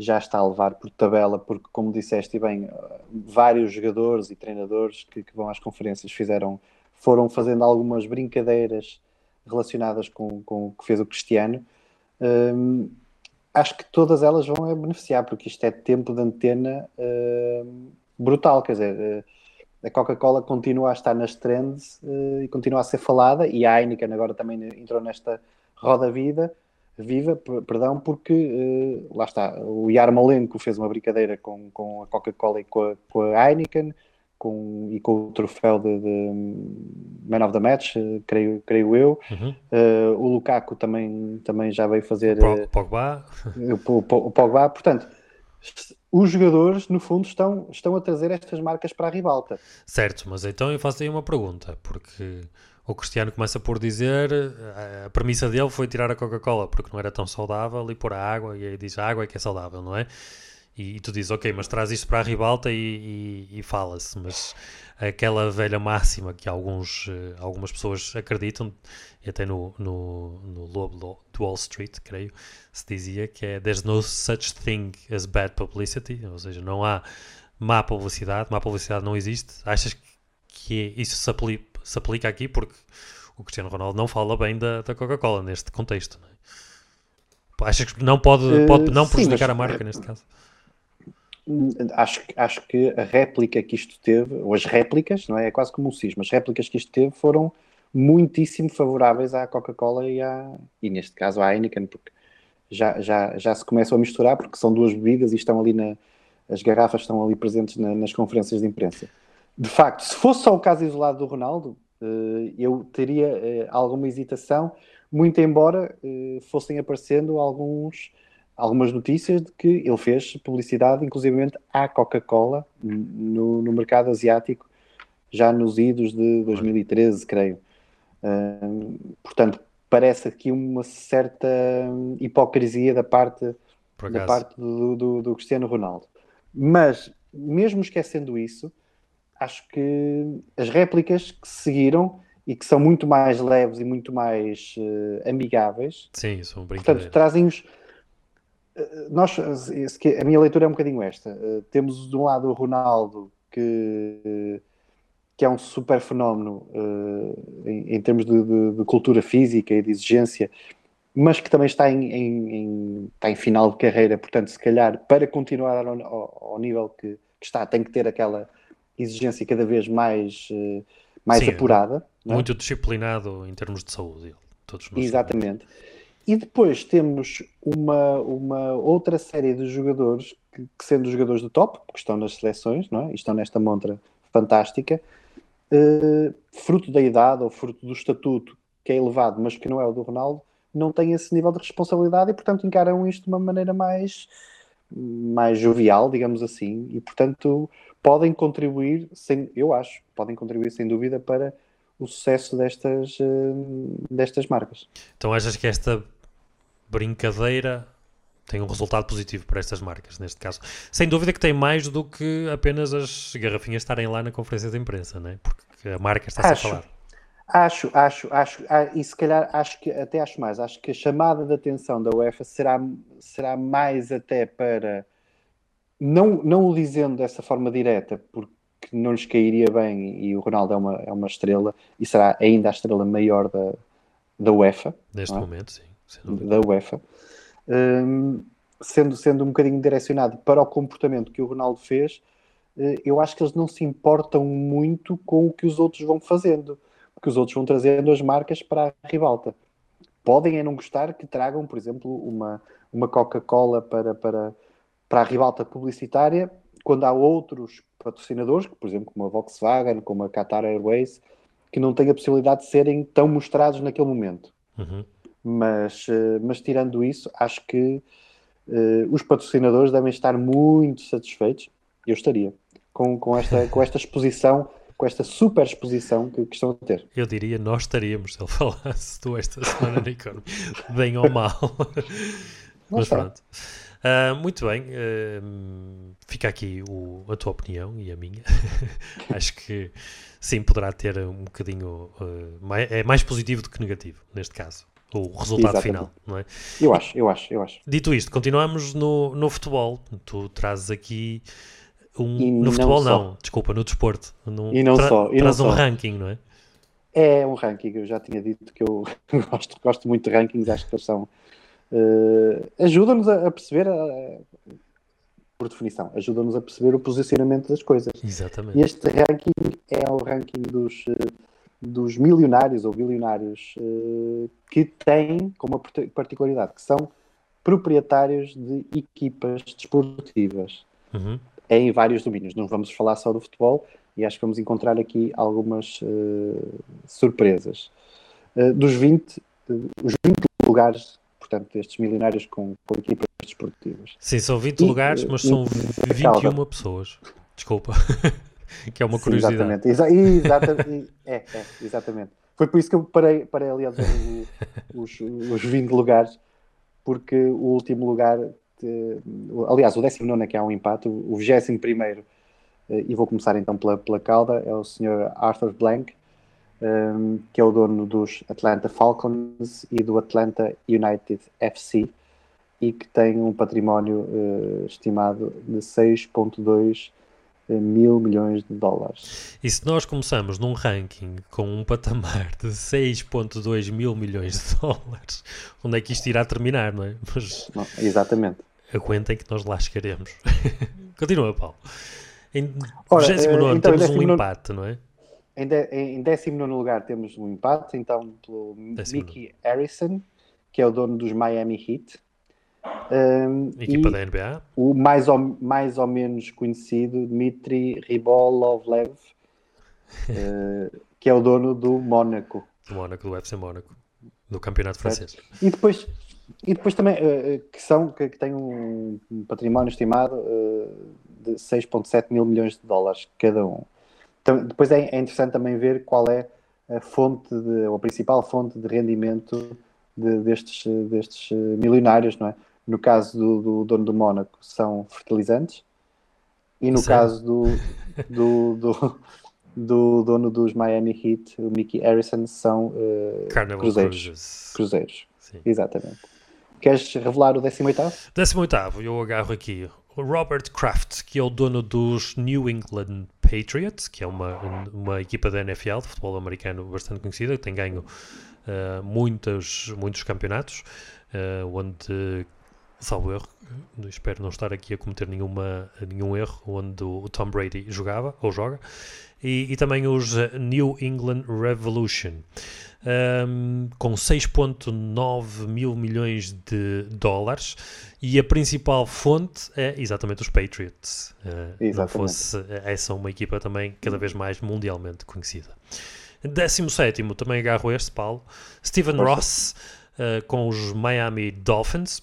já está a levar por tabela, porque, como disseste bem, vários jogadores e treinadores que, que, vão às conferências fizeram, foram fazendo algumas brincadeiras relacionadas com, com o que fez o Cristiano. Um, acho que todas elas vão beneficiar, porque isto é tempo de antena uh, brutal, quer dizer, uh, a Coca-Cola continua a estar nas trends uh, e continua a ser falada, e a Heineken agora também entrou nesta roda vida, viva, perdão, porque uh, lá está, o Yarmolenko fez uma brincadeira com, com a Coca-Cola e com a, com a Heineken com, e com o troféu de, de Man of the Match, uh, creio, creio eu. Uhum. Uh, o Lukaku também, também já veio fazer. O Pogba. O, o, o Pogba, portanto. Os jogadores, no fundo, estão, estão a trazer estas marcas para a ribalta. Certo, mas então eu faço aí uma pergunta, porque o Cristiano começa por dizer a premissa dele foi tirar a Coca-Cola porque não era tão saudável e pôr a água, e aí diz a água é que é saudável, não é? E, e tu dizes, ok, mas traz isto para a ribalta e, e, e fala-se, mas aquela velha máxima que alguns, eh, algumas pessoas acreditam, e até no, no, no Lobo de Wall Street, creio, se dizia que é There's no such thing as bad publicity, ou seja, não há má publicidade, má publicidade não existe. Achas que isso se aplica? se aplica aqui porque o Cristiano Ronaldo não fala bem da, da Coca-Cola neste contexto. Não é? Achas que não pode, eh, pode não prejudicar sim, mas, a marca neste caso? Acho, acho que a réplica que isto teve, ou as réplicas, não é? É quase como um cisma, as réplicas que isto teve foram muitíssimo favoráveis à Coca-Cola e, à, e neste caso à Heineken, porque já, já, já se começam a misturar porque são duas bebidas e estão ali na, as garrafas estão ali presentes na, nas conferências de imprensa de facto, se fosse só o caso isolado do Ronaldo, eh, eu teria eh, alguma hesitação, muito embora eh, fossem aparecendo alguns, algumas notícias de que ele fez publicidade, inclusivamente à Coca-Cola, no, no, mercado asiático, já nos idos de 2013, creio. portanto, parece aqui uma certa hipocrisia da parte, da parte do, do, do Cristiano Ronaldo. Mas, mesmo esquecendo isso, acho que as réplicas que seguiram e que são muito mais leves e muito mais uh, amigáveis. Sim, são Portanto, trazem-os. Nós, a minha leitura é um bocadinho esta. Uh, temos de um lado o Ronaldo, que, que é um super fenómeno em, em, termos de, de, de, cultura física e de exigência, mas que também está em, em, em, está em final de carreira. Portanto, se calhar, para continuar ao, ao, ao nível que, que está, tem que ter aquela exigência cada vez mais, eh, mais Sim, apurada. É? Muito é? disciplinado em termos de saúde. Todos Exatamente. E depois temos uma, uma outra série de jogadores que, que, sendo jogadores do top, que estão nas seleções, não é? e estão nesta montra fantástica, uh, fruto da idade ou fruto do estatuto que é elevado, mas que não é o do Ronaldo, não têm esse nível de responsabilidade e, portanto, encaram isto de uma maneira mais, mais jovial, digamos assim, e, portanto, podem contribuir, sem, eu acho, podem contribuir sem dúvida para o sucesso destas, uh, destas marcas. Então achas que esta brincadeira tem um resultado positivo para estas marcas, neste caso? Sem dúvida que tem mais do que apenas as garrafinhas estarem lá na conferência de imprensa, não é? porque a marca está a falar. Acho, acho, acho, ah, e se calhar acho que até acho mais, acho que a chamada de atenção da UEFA será, será mais até para não, não o dizendo dessa forma direta, porque não lhes cairia bem e o Ronaldo é uma, é uma estrela e será ainda a estrela maior da, da UEFA. Neste é? momento, sim. Da UEFA. Um, sendo, sendo um bocadinho direcionado para o comportamento que o Ronaldo fez, uh, eu acho que eles não se importam muito com o que os outros vão fazendo, porque os outros vão trazendo as marcas para a ribalta. Podem é não gostar que tragam, por exemplo, uma, uma Coca-Cola para, para, para a ribalta publicitária quando há outros patrocinadores, por exemplo, como a Volkswagen, como a Qatar Airways, que não têm a possibilidade de serem tão mostrados naquele momento. Uhum. Mas, eh, mas tirando isso, acho que uh, os patrocinadores devem estar muito satisfeitos, eu estaria, com, com, esta, com esta exposição com esta super exposição que, que, estão a ter. Eu diria, nós estaríamos se ele falasse do esta semana na economia, bem ou mal. Mas pronto. Uh, muito bem, uh, fica aqui o, a tua opinião e a minha. Acho que sim, poderá ter um bocadinho. Uh, mais, é mais positivo do que negativo, neste caso. O resultado Exatamente. final, não é? Eu acho, eu acho, eu acho. Dito isto, continuamos no, no futebol. Tu trazes aqui um. no futebol, não, não, desculpa, no desporto. No, e não tra só. E traz não um só. ranking, não é? É um ranking, eu já tinha dito que eu gosto, gosto muito de rankings, acho que eles são uh, ajudam-nos a, a perceber, a, por definição, ajudam-nos a perceber o posicionamento das coisas. Exatamente. E este ranking é o ranking dos, eh, dos milionários ou bilionários uh, que têm como particularidade que são proprietários de equipas desportivas. Uhum. Em vários domínios. Não vamos falar só do futebol e acho que vamos encontrar aqui algumas uh, surpresas. Uh, dos 20, os 20 lugares portanto, destes milionários com, com equipas desportivas. Sim, são 20 e, lugares, mas e, são 21 calma. pessoas. Desculpa. que é uma curiosidade. Exatamente, Exa exatamente. é, é, exatamente. Foi por isso que eu parei, parei ali a dizer os, os 20 lugares, porque o último lugar, de, aliás, o 19 é que há um empate, o 21 primeiro, eh, e vou começar então pela, pela cauda, é o Sr. Arthur Blank, um, que é o dono dos Atlanta Falcons e do Atlanta United FC, e que tem um património uh, estimado de 6,2 eh, mil milhões de dólares. E se nós começamos num ranking com um patamar de 6,2 mil milhões de dólares, onde é que isto irá terminar, não é? Mas não, exatamente. Aguentem que nós lá chegaremos. Continua, Paulo. Em 29 então, temos um empate, não é? Em, de, em 19 lugar temos um empate, então, pelo décimo Mickey Harrison, que é o dono dos Miami Heat. Um, Equipa da NBA. O mais ou, mais ou menos conhecido Dmitry Ribolovlev, uh, que é o dono do Mónaco. Do Mónaco, do FC Mónaco, do campeonato francês. E depois, e depois também, uh, que são, que, que têm um, património estimado uh, de 6,7 mil milhões de dólares cada um. Então, depois é, é, interessante também ver qual é a fonte, de, ou a principal fonte de rendimento de, destes, destes milionários, não é? No caso do, do dono do Mónaco são fertilizantes e no Sim. caso do, do, do, do, dono dos Miami Heat, o Mickey Harrison, são uh, cruzeiros. Cruzeiros, Sim. exatamente. Queres revelar o 18º? 18º, eu agarro aqui. O Robert Kraft, que é o dono dos New England Patriots, que é uma, uma equipa da NFL, de futebol americano bastante conhecida, que tem ganho uh, muitos, muitos campeonatos, uh, onde, salvo erro, espero não estar aqui a cometer nenhuma, nenhum erro, onde o Tom Brady jogava, ou joga, e, e também os New England Revolution. Um, com 6,9 mil milhões de dólares e a principal fonte é exatamente os Patriots. Uh, exatamente. Não fosse essa uma equipa também cada vez mais mundialmente conhecida. 17 também agarro este, Paulo. Stephen Poxa. Ross uh, com os Miami Dolphins.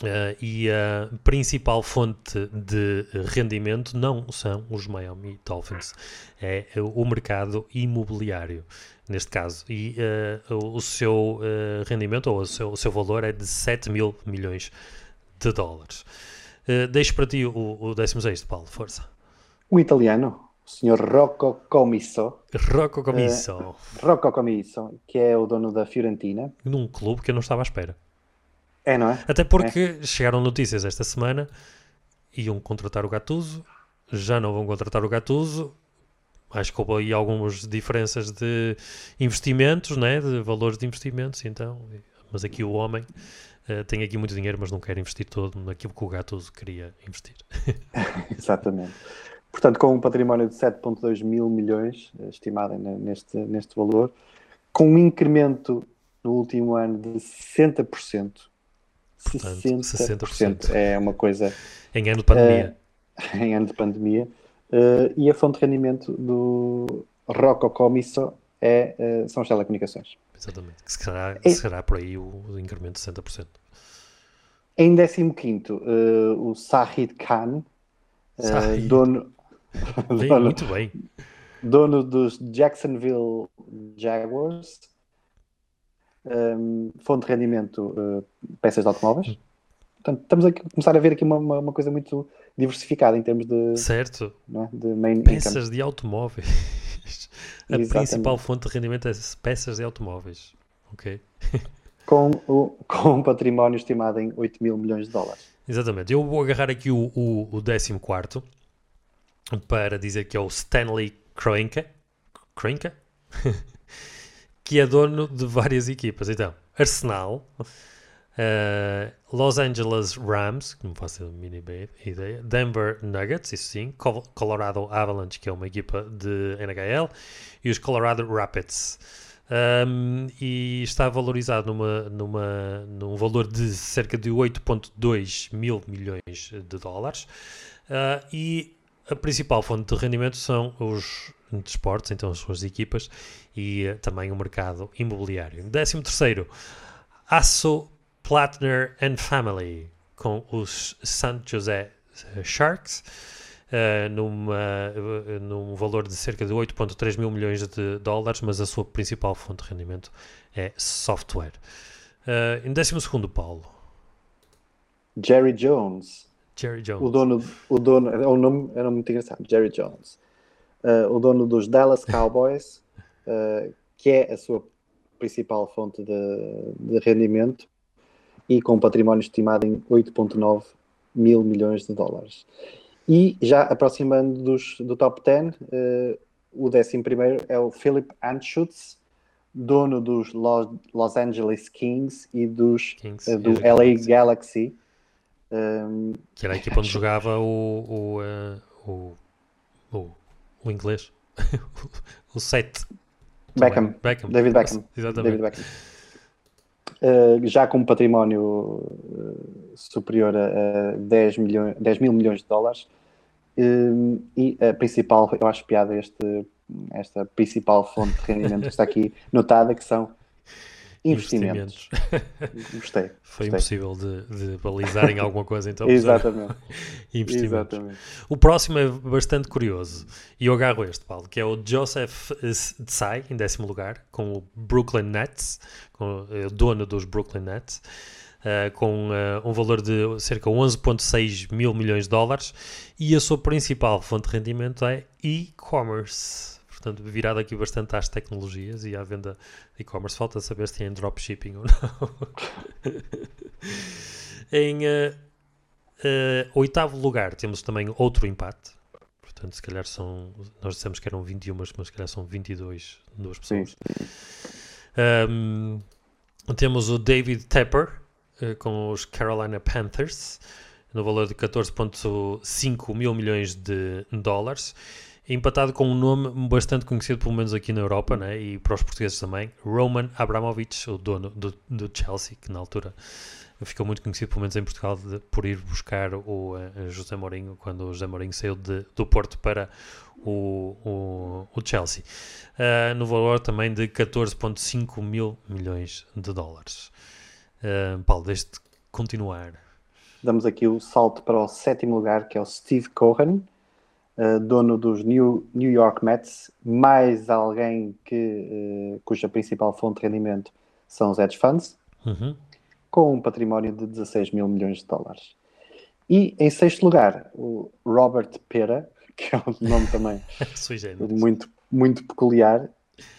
Uh, e a principal fonte de rendimento não são os Miami Dolphins, é o mercado imobiliário, neste caso. E uh, o seu uh, rendimento, ou o seu, o seu valor, é de 7 mil milhões de dólares. deixo para ti o, o 16, Paulo, força. O italiano, o senhor Rocco Comisso. Rocco Comisso. Rocco Comisso, que é o dono da Fiorentina. Num clube que eu não estava à espera. É, não é? Até porque é. chegaram notícias esta semana, iam contratar o Gattuso, já não vão contratar o Gattuso. Acho que houve aí algumas diferenças de investimentos, né? de valores de investimentos, então, mas aqui o homem uh, tem aqui muito dinheiro, mas não quer investir todo naquilo que o Gattuso queria investir. Exatamente. Portanto, com um património de 7,2 mil milhões, eh, estimado neste, neste valor, com um incremento no último ano de 60%, Portanto, 60%, 60%. É uma coisa. Em ano de pandemia. Uh, em ano de pandemia. Uh, e a fonte de rendimento do Rocco Comisso é, uh, são as telecomunicações. Exatamente. Que será, é, será por aí o, o incremento de 60%. Em 15, uh, o Sahid Khan, Sahid. dono. Bem, dono, muito bem. dono dos Jacksonville Jaguars, um, fonte de rendimento, uh, peças de automóveis. Portanto, estamos a começar a ver aqui uma, uma, uma coisa muito diversificada em termos de, certo. É? de peças income. de automóveis. a Exatamente. principal fonte de rendimento é peças de automóveis. Ok. com, o, com um património estimado em 8 mil milhões de dólares. Exatamente. Eu vou agarrar aqui o, o, o 14 para dizer que é o Stanley Kroenke, Kroenke? que é dono de várias equipas. Então, Arsenal, uh, Los Angeles Rams, que não faço a mínima ideia, Denver Nuggets, isso sim, Colorado Avalanche, que é uma equipa de NHL, e os Colorado Rapids. Um, e está valorizado numa, numa, num valor de cerca de 8,2 mil milhões de dólares. Uh, e a principal fonte de rendimento são os desportos, então as suas equipas, e uh, também o mercado imobiliário. 13 terceiro, Asso Platner and Family, com os San José Sharks uh, numa, uh, num valor de cerca de 8,3 mil milhões de dólares, mas a sua principal fonte de rendimento é software. Uh, em 12 Paulo. Jerry Jones. Jerry Jones. O dono, o dono é um nome, é um nome muito engraçado, Jerry Jones. O dono dos Dallas Cowboys, que é a sua principal fonte de, de rendimento e com um património estimado em 8,9 mil milhões de dólares. E já aproximando dos, do top 10, uh, eh, o décimo primeiro é o Philip Anschutz, dono dos Los, Los Angeles Kings e dos, Kings, uh, do LA Kings. Galaxy. Um, que era a equipa onde jogava o, o, uh, o, o, o, inglês, o 7. Beckham. Beckham. David Beckham. Exatamente. David Beckham. Uh, já com um património uh, superior a, a 10, milhões, 10 mil milhões de dólares. Uh, e a principal, eu acho piada este, esta principal fonte de rendimento que está aqui notada, que são investimentos. investimentos. Gostei. Foi gostei. impossível de, de balizar em alguma coisa, então. Exatamente. investimentos. Exatamente. O próximo é bastante curioso. E eu agarro este, Paulo, que é o Joseph Tsai, em décimo lugar, com o Brooklyn Nets, com o dono dos Brooklyn Nets. Uh, com uh, um valor de cerca de 11,6 mil milhões de dólares e a sua principal fonte de rendimento é e-commerce portanto, virado aqui bastante às tecnologias e à venda de e-commerce. Falta saber se tem dropshipping ou não. em uh, uh, oitavo lugar, temos também outro empate. Portanto, se calhar são. Nós dissemos que eram 21, mas se calhar são 22, duas pessoas. Um, temos o David Tepper uh, com os Carolina Panthers no valor de 14,5 mil milhões de dólares empatado com um nome bastante conhecido, pelo menos aqui na Europa, né? e para os portugueses também, Roman Abramovich, o dono do, do Chelsea, que na altura ficou muito conhecido, pelo menos em Portugal, de, por ir buscar o uh, José Mourinho, quando o José Mourinho saiu de, do Porto para o, o, o Chelsea, uh, no valor também de 14,5 mil milhões de dólares. Uh, Paulo, deixe-te continuar. Damos aqui o salto para o sétimo lugar, que é o Steve Cohen, uh, dono dos New, New York Mets, mais alguém que, uh, cuja principal fonte de rendimento são os hedge funds, uhum. com um património de 16 mil milhões de dólares. E em sexto lugar, o Robert Pera, que é um nome também muito, muito peculiar,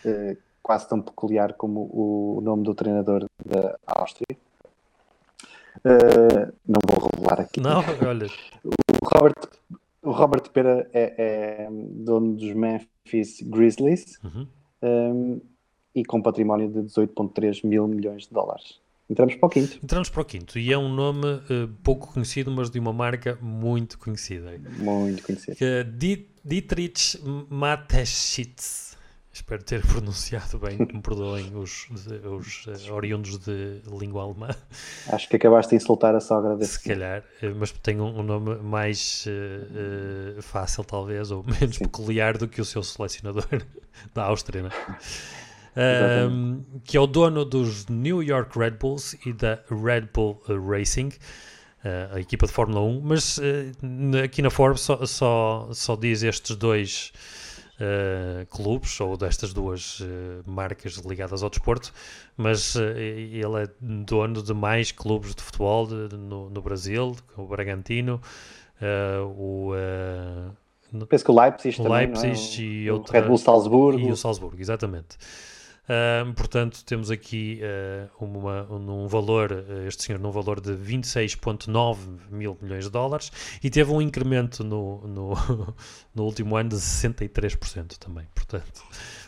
uh, quase tão peculiar como o nome do treinador da Áustria. Uh, não vou revelar aqui. Não, olha. O Robert o Robert Pera é, é dono dos Memphis Grizzlies uhum. um, e com património de 18,3 mil milhões de dólares. Entramos para o quinto. Entramos para o quinto e é um nome uh, pouco conhecido, mas de uma marca muito conhecida. Muito conhecida. Que é Dietrich Mateschitz. Espero ter pronunciado bem, me perdoem os, os uh, oriundos de língua alemã. Acho que acabaste de insultar a sogra desse. Se calhar, uh, mas tem um, nome mais uh, fácil, talvez, ou menos Sim. peculiar do que o seu selecionador da Áustria, né? um, que é o dono dos New York Red Bulls e da Red Bull Racing. a equipa de Fórmula 1, mas aqui na Forbes só, só, só diz estes dois uh, clubes ou destas duas uh, marcas ligadas ao desporto, mas uh, ele é dono de mais clubes de futebol de, no, no, Brasil, o Bragantino, o. Penso que o Leipzig, o também, Leipzig é? e o outra, Red Bull Salzburgo. E o Salzburgo, exatamente. Uh, portanto, temos aqui uh, uma, um valor, uh, este senhor, num valor de 26,9 mil milhões de dólares e teve um incremento no, no, no, último ano de 63% também. Portanto,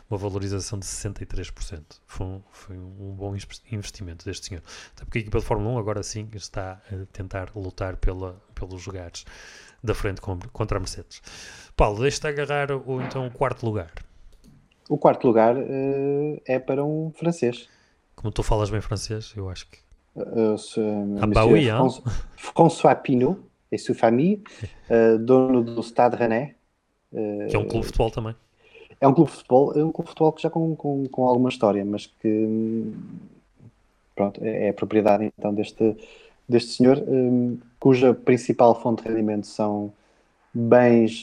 uma valorização de 63%. Foi um, foi um bom investimento deste senhor. Até porque a equipa de Fórmula 1 agora sim está a tentar lutar pela, pelos lugares da frente contra a Mercedes. Paulo, deixa-te agarrar o então quarto lugar. O quarto lugar uh, é para um francês. Como tu falas bem francês, eu acho que. Uh, se, ah, bah oui, François, François Pinot e sua família, uh, dono do Stade Rennais. que é um clube de futebol também. É um clube de futebol, é um clube de futebol que já com, com, com alguma história, mas que pronto, é, é propriedade então deste, deste senhor, um, cuja principal fonte de rendimento são bens,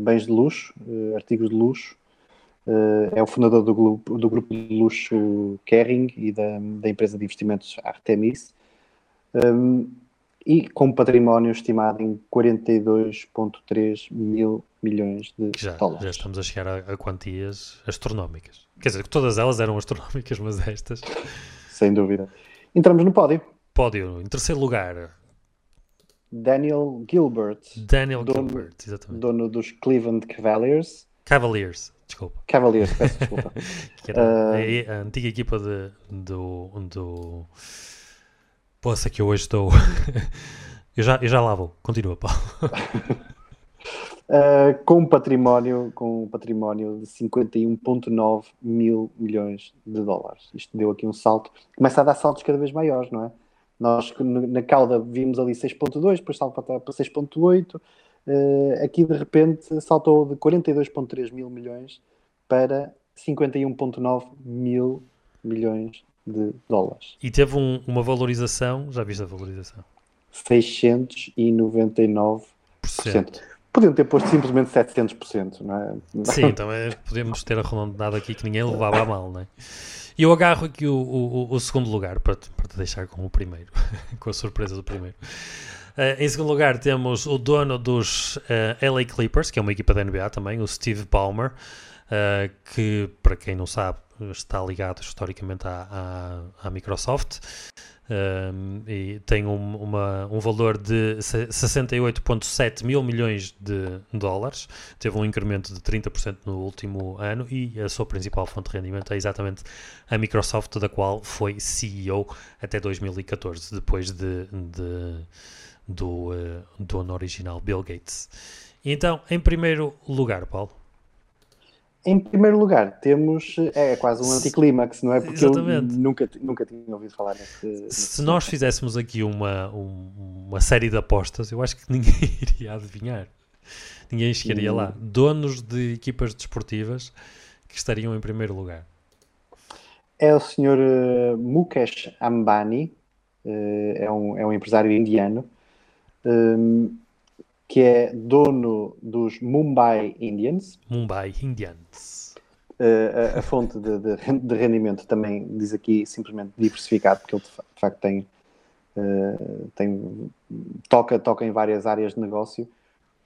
bens de luxo, artigos de luxo, é o fundador do grupo, do grupo de luxo Kering e da, da empresa de investimentos Artemis, um, e com património estimado em 42,3 mil milhões de já, dólares. Já estamos a chegar a, a, quantias astronómicas. Quer dizer, que todas elas eram astronómicas, mas estas. Sem dúvida. Entramos no pódio. Pódio, em terceiro lugar. Daniel Gilbert. Daniel dono, Gilbert, exatamente. Dono dos Cleveland Cavaliers. Cavaliers. Desculpa. Cavaliers, peço desculpa. uh... a, antiga equipa de, do, do. Poxa, que eu hoje estou. eu, já, eu já lá vou. Continua, Paulo. uh, com um património, com um património de 51,9 mil milhões de dólares. Isto deu aqui um salto. Começa a dar saltos cada vez maiores, não é? Nós na cauda vimos ali 6.2, depois salto para 6.8, Uh, aqui de repente saltou de 42,3 mil milhões para 51,9 mil milhões de dólares. E teve um, uma valorização, já viste a valorização? 699%. Podiam ter posto simplesmente 700%, não é? Sim, também podemos ter arredondado aqui que ninguém levava a mal, não é? E eu agarro aqui o, o, o segundo lugar para te, para te deixar com o primeiro, com a surpresa do primeiro. Uh, em segundo lugar, temos o dono dos eh, LA Clippers, que é uma equipa da NBA também, o Steve Ballmer, uh, que, para quem não sabe, está ligado historicamente à, à, à Microsoft. Um, e tem um, uma, um valor de 68,7 mil milhões de dólares, teve um incremento de 30% no último ano e a sua principal fonte de rendimento é exatamente a Microsoft, da qual foi CEO até 2014, depois de, de do uh, dono original, Bill Gates. Então, em primeiro lugar, Paulo. Em primeiro lugar, temos. É quase um anticlímax, não é? Porque Exatamente. eu nunca, nunca tinha ouvido falar nesse. nesse Se nós fizéssemos aqui uma, uma série de apostas, eu acho que ninguém iria adivinhar. Ninguém chegaria hum. lá. Donos de equipas desportivas que estariam em primeiro lugar. É o senhor uh, Mukesh Ambani, uh, é, um, é um empresário indiano um, que é dono dos Mumbai Indians. Mumbai Indians. Uh, a, a, fonte de, de, de, rendimento também diz aqui simplesmente diversificado, porque ele de facto tem, uh, tem toca, toca em várias áreas de negócio,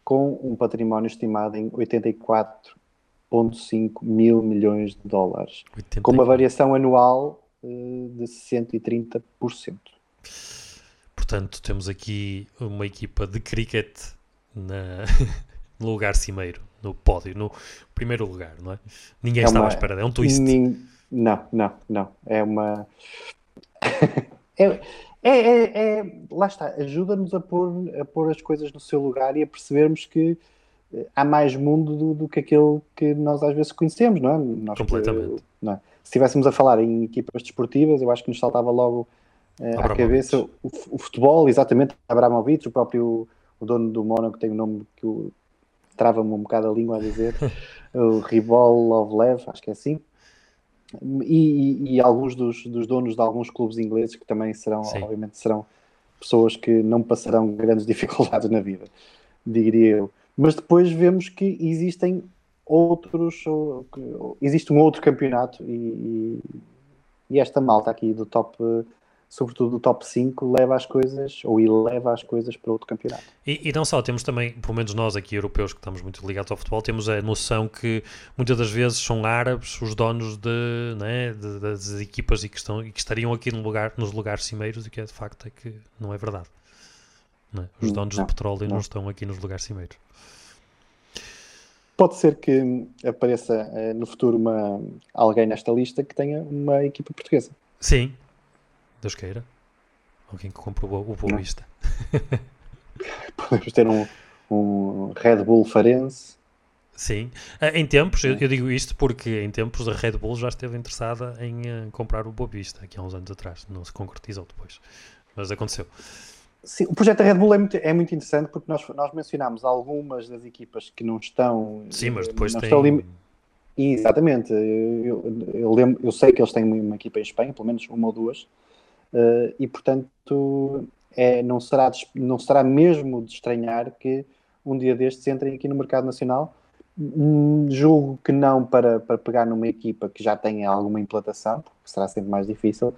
com um património estimado em 84,5 mil milhões de dólares, 84. com uma variação anual uh, de 130%. Portanto, temos aqui uma equipa de cricket na, no lugar cimeiro, no pódio, no primeiro lugar, não é? Ninguém é estava uma, à espera, é um twist. Nin, não, não, não. É uma. é, é, é, é, lá está, ajuda-nos a pôr, a pôr as coisas no seu lugar e a percebermos que eh, há mais mundo do, do que aquele que nós às vezes conhecemos, não é? Nós Completamente. Que, não é? Se estivéssemos a falar em equipas desportivas, eu acho que nos saltava logo à cabeça o, o, futebol, exatamente, Abramovich, o próprio o dono do Mónaco tem um nome que trava-me um bocado a língua a dizer, o Ribol Lovlev, acho que é assim. E, e, e, alguns dos, dos, donos de alguns clubes ingleses que também serão, Sim. obviamente, serão pessoas que não passarão grandes dificuldades na vida, diria eu. Mas depois vemos que existem outros, existe um outro campeonato e, e esta malta aqui do top sobretudo o top 5, leva as coisas, ou eleva as coisas para outro campeonato. E, e, não só, temos também, pelo menos nós aqui europeus que estamos muito ligados ao futebol, temos a noção que muitas das vezes são árabes os donos de, né, de das equipas e que, estão, e que estariam aqui no lugar, nos lugares cimeiros e que é de facto é que não é verdade. Não é? Os hum, donos não, do petróleo não. não estão aqui nos lugares cimeiros. Pode ser que apareça eh, no futuro uma, alguém nesta lista que tenha uma equipa portuguesa. Sim, Deus queira. Alguém que compre o, o Boa Vista. Podemos ter um, um Red Bull Farense. Sim, eh, em tempos, eu, eu, digo isto porque em tempos a Red Bull já esteve interessada em uh, comprar o Boa Vista, aqui há uns anos atrás, não se concretizou depois, mas aconteceu. Sim, o projeto da Red Bull é muito, é muito interessante porque nós, nós mencionámos algumas das equipas que não estão. Sim, mas depois tem. Estão Exatamente, eu, eu, eu, lembro, eu sei que eles têm uma equipa em Espanha, pelo menos uma ou duas, Uh, e portanto é, não, será, não será mesmo de estranhar que um dia destes entrem aqui no mercado nacional. Hum, julgo que não para, para pegar numa equipa que já tenha alguma implantação, porque será sempre mais difícil,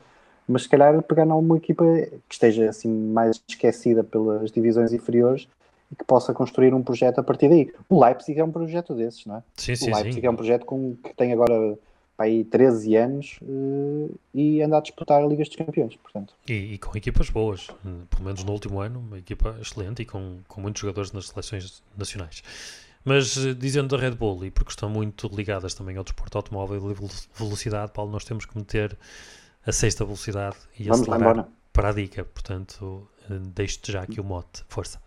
mas se calhar pegar numa equipa que esteja assim mais esquecida pelas divisões inferiores e que possa construir um projeto a partir daí. O Leipzig é um projeto desses, não é? Sim, sim, o Leipzig sim. é um projeto com, que tem agora aí 13 anos uh, e anda a disputar a Liga dos Campeões, portanto. E, e, com equipas boas, pelo menos no último ano, uma equipa excelente e com, com muitos jogadores nas seleções nacionais. Mas uh, dizendo da Red Bull, e porque estão muito ligadas também ao desporto automóvel e velocidade, Paulo, nós temos que meter a sexta velocidade e Vamos acelerar para a dica, portanto deixo-te já aqui o mote, força.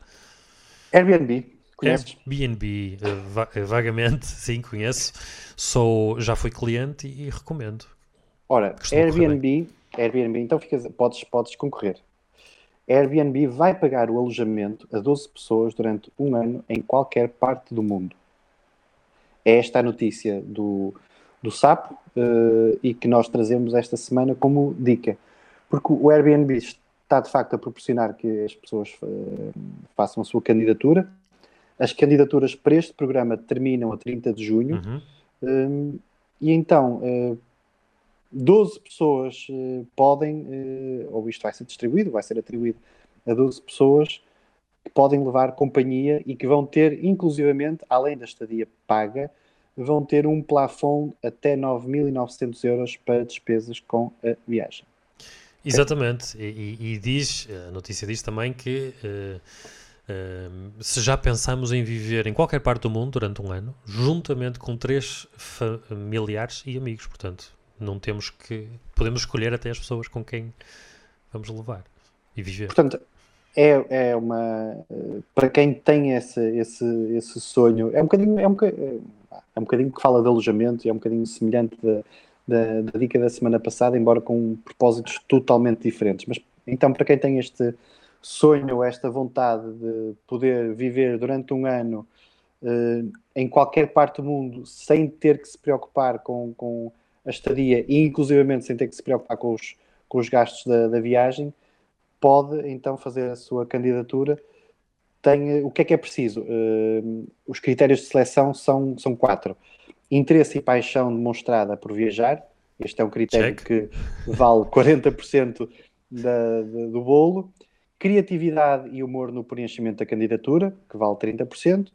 Airbnb, Conheces? Airbnb, uh, vagamente, sim, conheço. Sou, já fui cliente e, e recomendo. Ora, Airbnb, Airbnb, então ficas, podes, podes concorrer. Airbnb vai pagar o alojamento a 12 pessoas durante um ano em qualquer parte do mundo. É esta a notícia do, do Sapo uh, e que nós trazemos esta semana como dica. Porque o Airbnb está de facto a proporcionar que as pessoas uh, façam a sua candidatura as candidaturas para este programa terminam a 30 de junho uhum. um, e então uh, 12 pessoas uh, podem, uh, ou isto vai ser distribuído, vai ser atribuído a 12 pessoas que podem levar companhia e que vão ter, inclusivamente, além da estadia paga, vão ter um plafond até 9.900 euros para despesas com a viagem. Exatamente, okay? e, e, e, diz, a notícia diz também que se já pensamos em viver em qualquer parte do mundo durante um ano, juntamente com três familiares e amigos, portanto, não temos que. Podemos escolher até as pessoas com quem vamos levar e viver. Portanto, é, é uma. Para quem tem esse, esse, esse sonho, é um bocadinho. É um, é um bocadinho que fala de alojamento e é um bocadinho semelhante da, da, da dica da semana passada, embora com propósitos totalmente diferentes. Mas então, para quem tem este sonho, esta vontade de poder viver durante um ano uh, em qualquer parte do mundo sem ter que se preocupar com, com a estadia e inclusivamente sem ter que se preocupar com os, com os gastos da, da viagem, pode então fazer a sua candidatura. Tem, o que é que é preciso? Uh, os critérios de seleção são, são quatro. Interesse e paixão demonstrada por viajar. Este é um critério Check. que vale 40% da, da, do bolo criatividade e humor no preenchimento da candidatura, que vale 30%,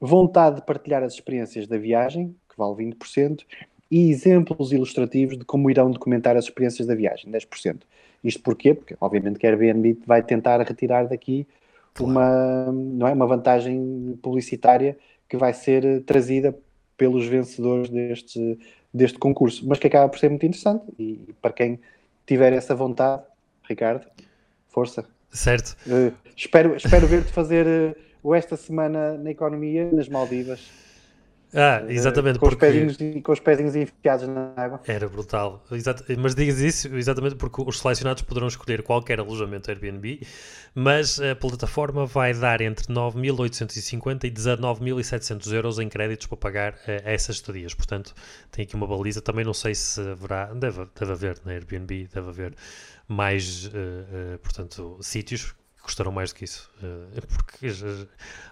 vontade de partilhar as experiências da viagem, que vale 20%, e exemplos ilustrativos de como irão documentar as experiências da viagem, 10%. Isto porquê? Porque, obviamente, que a Airbnb vai tentar retirar daqui uma, não é, uma vantagem publicitária que vai ser trazida pelos vencedores deste, deste concurso, mas que acaba por ser muito interessante. E para quem tiver essa vontade, Ricardo, força. Certo. Uh, espero espero ver-te fazer uh, esta semana na economia nas Maldivas. Ah, exatamente. Uh, com, porque... os pezinhos, com os pezinhos enfiados na água. Era brutal. Exato. Mas digas isso exatamente porque os selecionados poderão escolher qualquer alojamento Airbnb, mas a plataforma vai dar entre 9.850 e 19.700 euros em créditos para pagar uh, essas estadias. Portanto, tem aqui uma baliza. Também não sei se haverá, deve, deve haver na Airbnb, deve haver mais, uh, portanto, sítios custarão mais do que isso. Uh, porque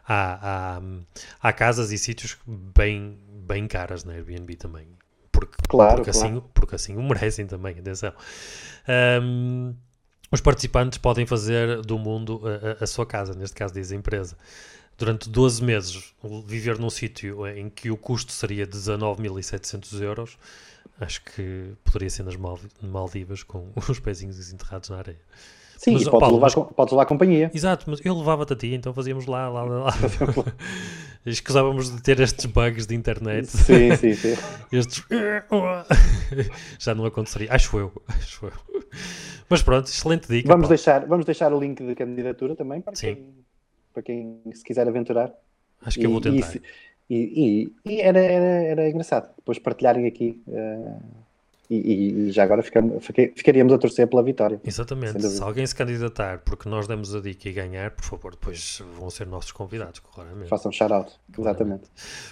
há, há, há, casas e sítios bem, bem caras na Airbnb também. Porque, claro, porque, claro. Assim, porque assim o merecem também, atenção. Um, os participantes podem fazer do mundo a, a, a, sua casa, neste caso diz a empresa. Durante 12 meses, viver num sítio em que o custo seria 19.700 euros, acho que poderia ser nas Maldivas com os pezinhos enterrados na areia. Sim, mas, podes, Paulo, levar, mas... podes levar companhia. Exato, mas eu levava-te a ti, então fazíamos lá, lá, lá. lá. Escusávamos de ter estes bugs de internet. Sim, sim, sim. Estes... Já não aconteceria, acho eu, acho eu. Mas pronto, excelente dica. Vamos deixar, vamos deixar o link de candidatura também para, sim. quem, para quem se quiser aventurar. Acho que e, eu vou tentar. E, e, e era, era, era engraçado depois partilharem aqui. Uh e, e, já agora ficamos, ficaríamos a torcer pela vitória. Exatamente. Se alguém se candidatar porque nós demos a dica e ganhar, por favor, depois vão ser nossos convidados, claramente. Façam shout-out, exatamente.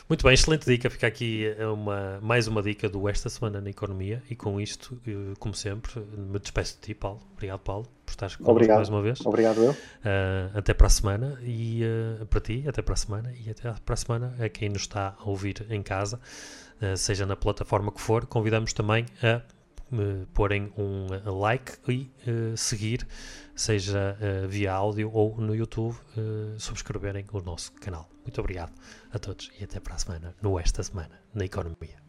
Muito bem, excelente dica. Fica aqui uma, mais uma dica do Esta Semana na Economia e com isto, eh, como sempre, me despeço de ti, Paulo. Obrigado, Paulo, por estares connosco mais uma vez. Obrigado, eu. Uh, até para a semana e uh, para ti, até para a semana e até para a semana a quem nos está a ouvir em casa. Eh, seja na plataforma que for, convidamos também a uh, porem um like e uh, seguir, seja via áudio ou no YouTube, subscreverem o nosso canal. Muito obrigado a todos e até para a semana, no Esta Semana, na Economia.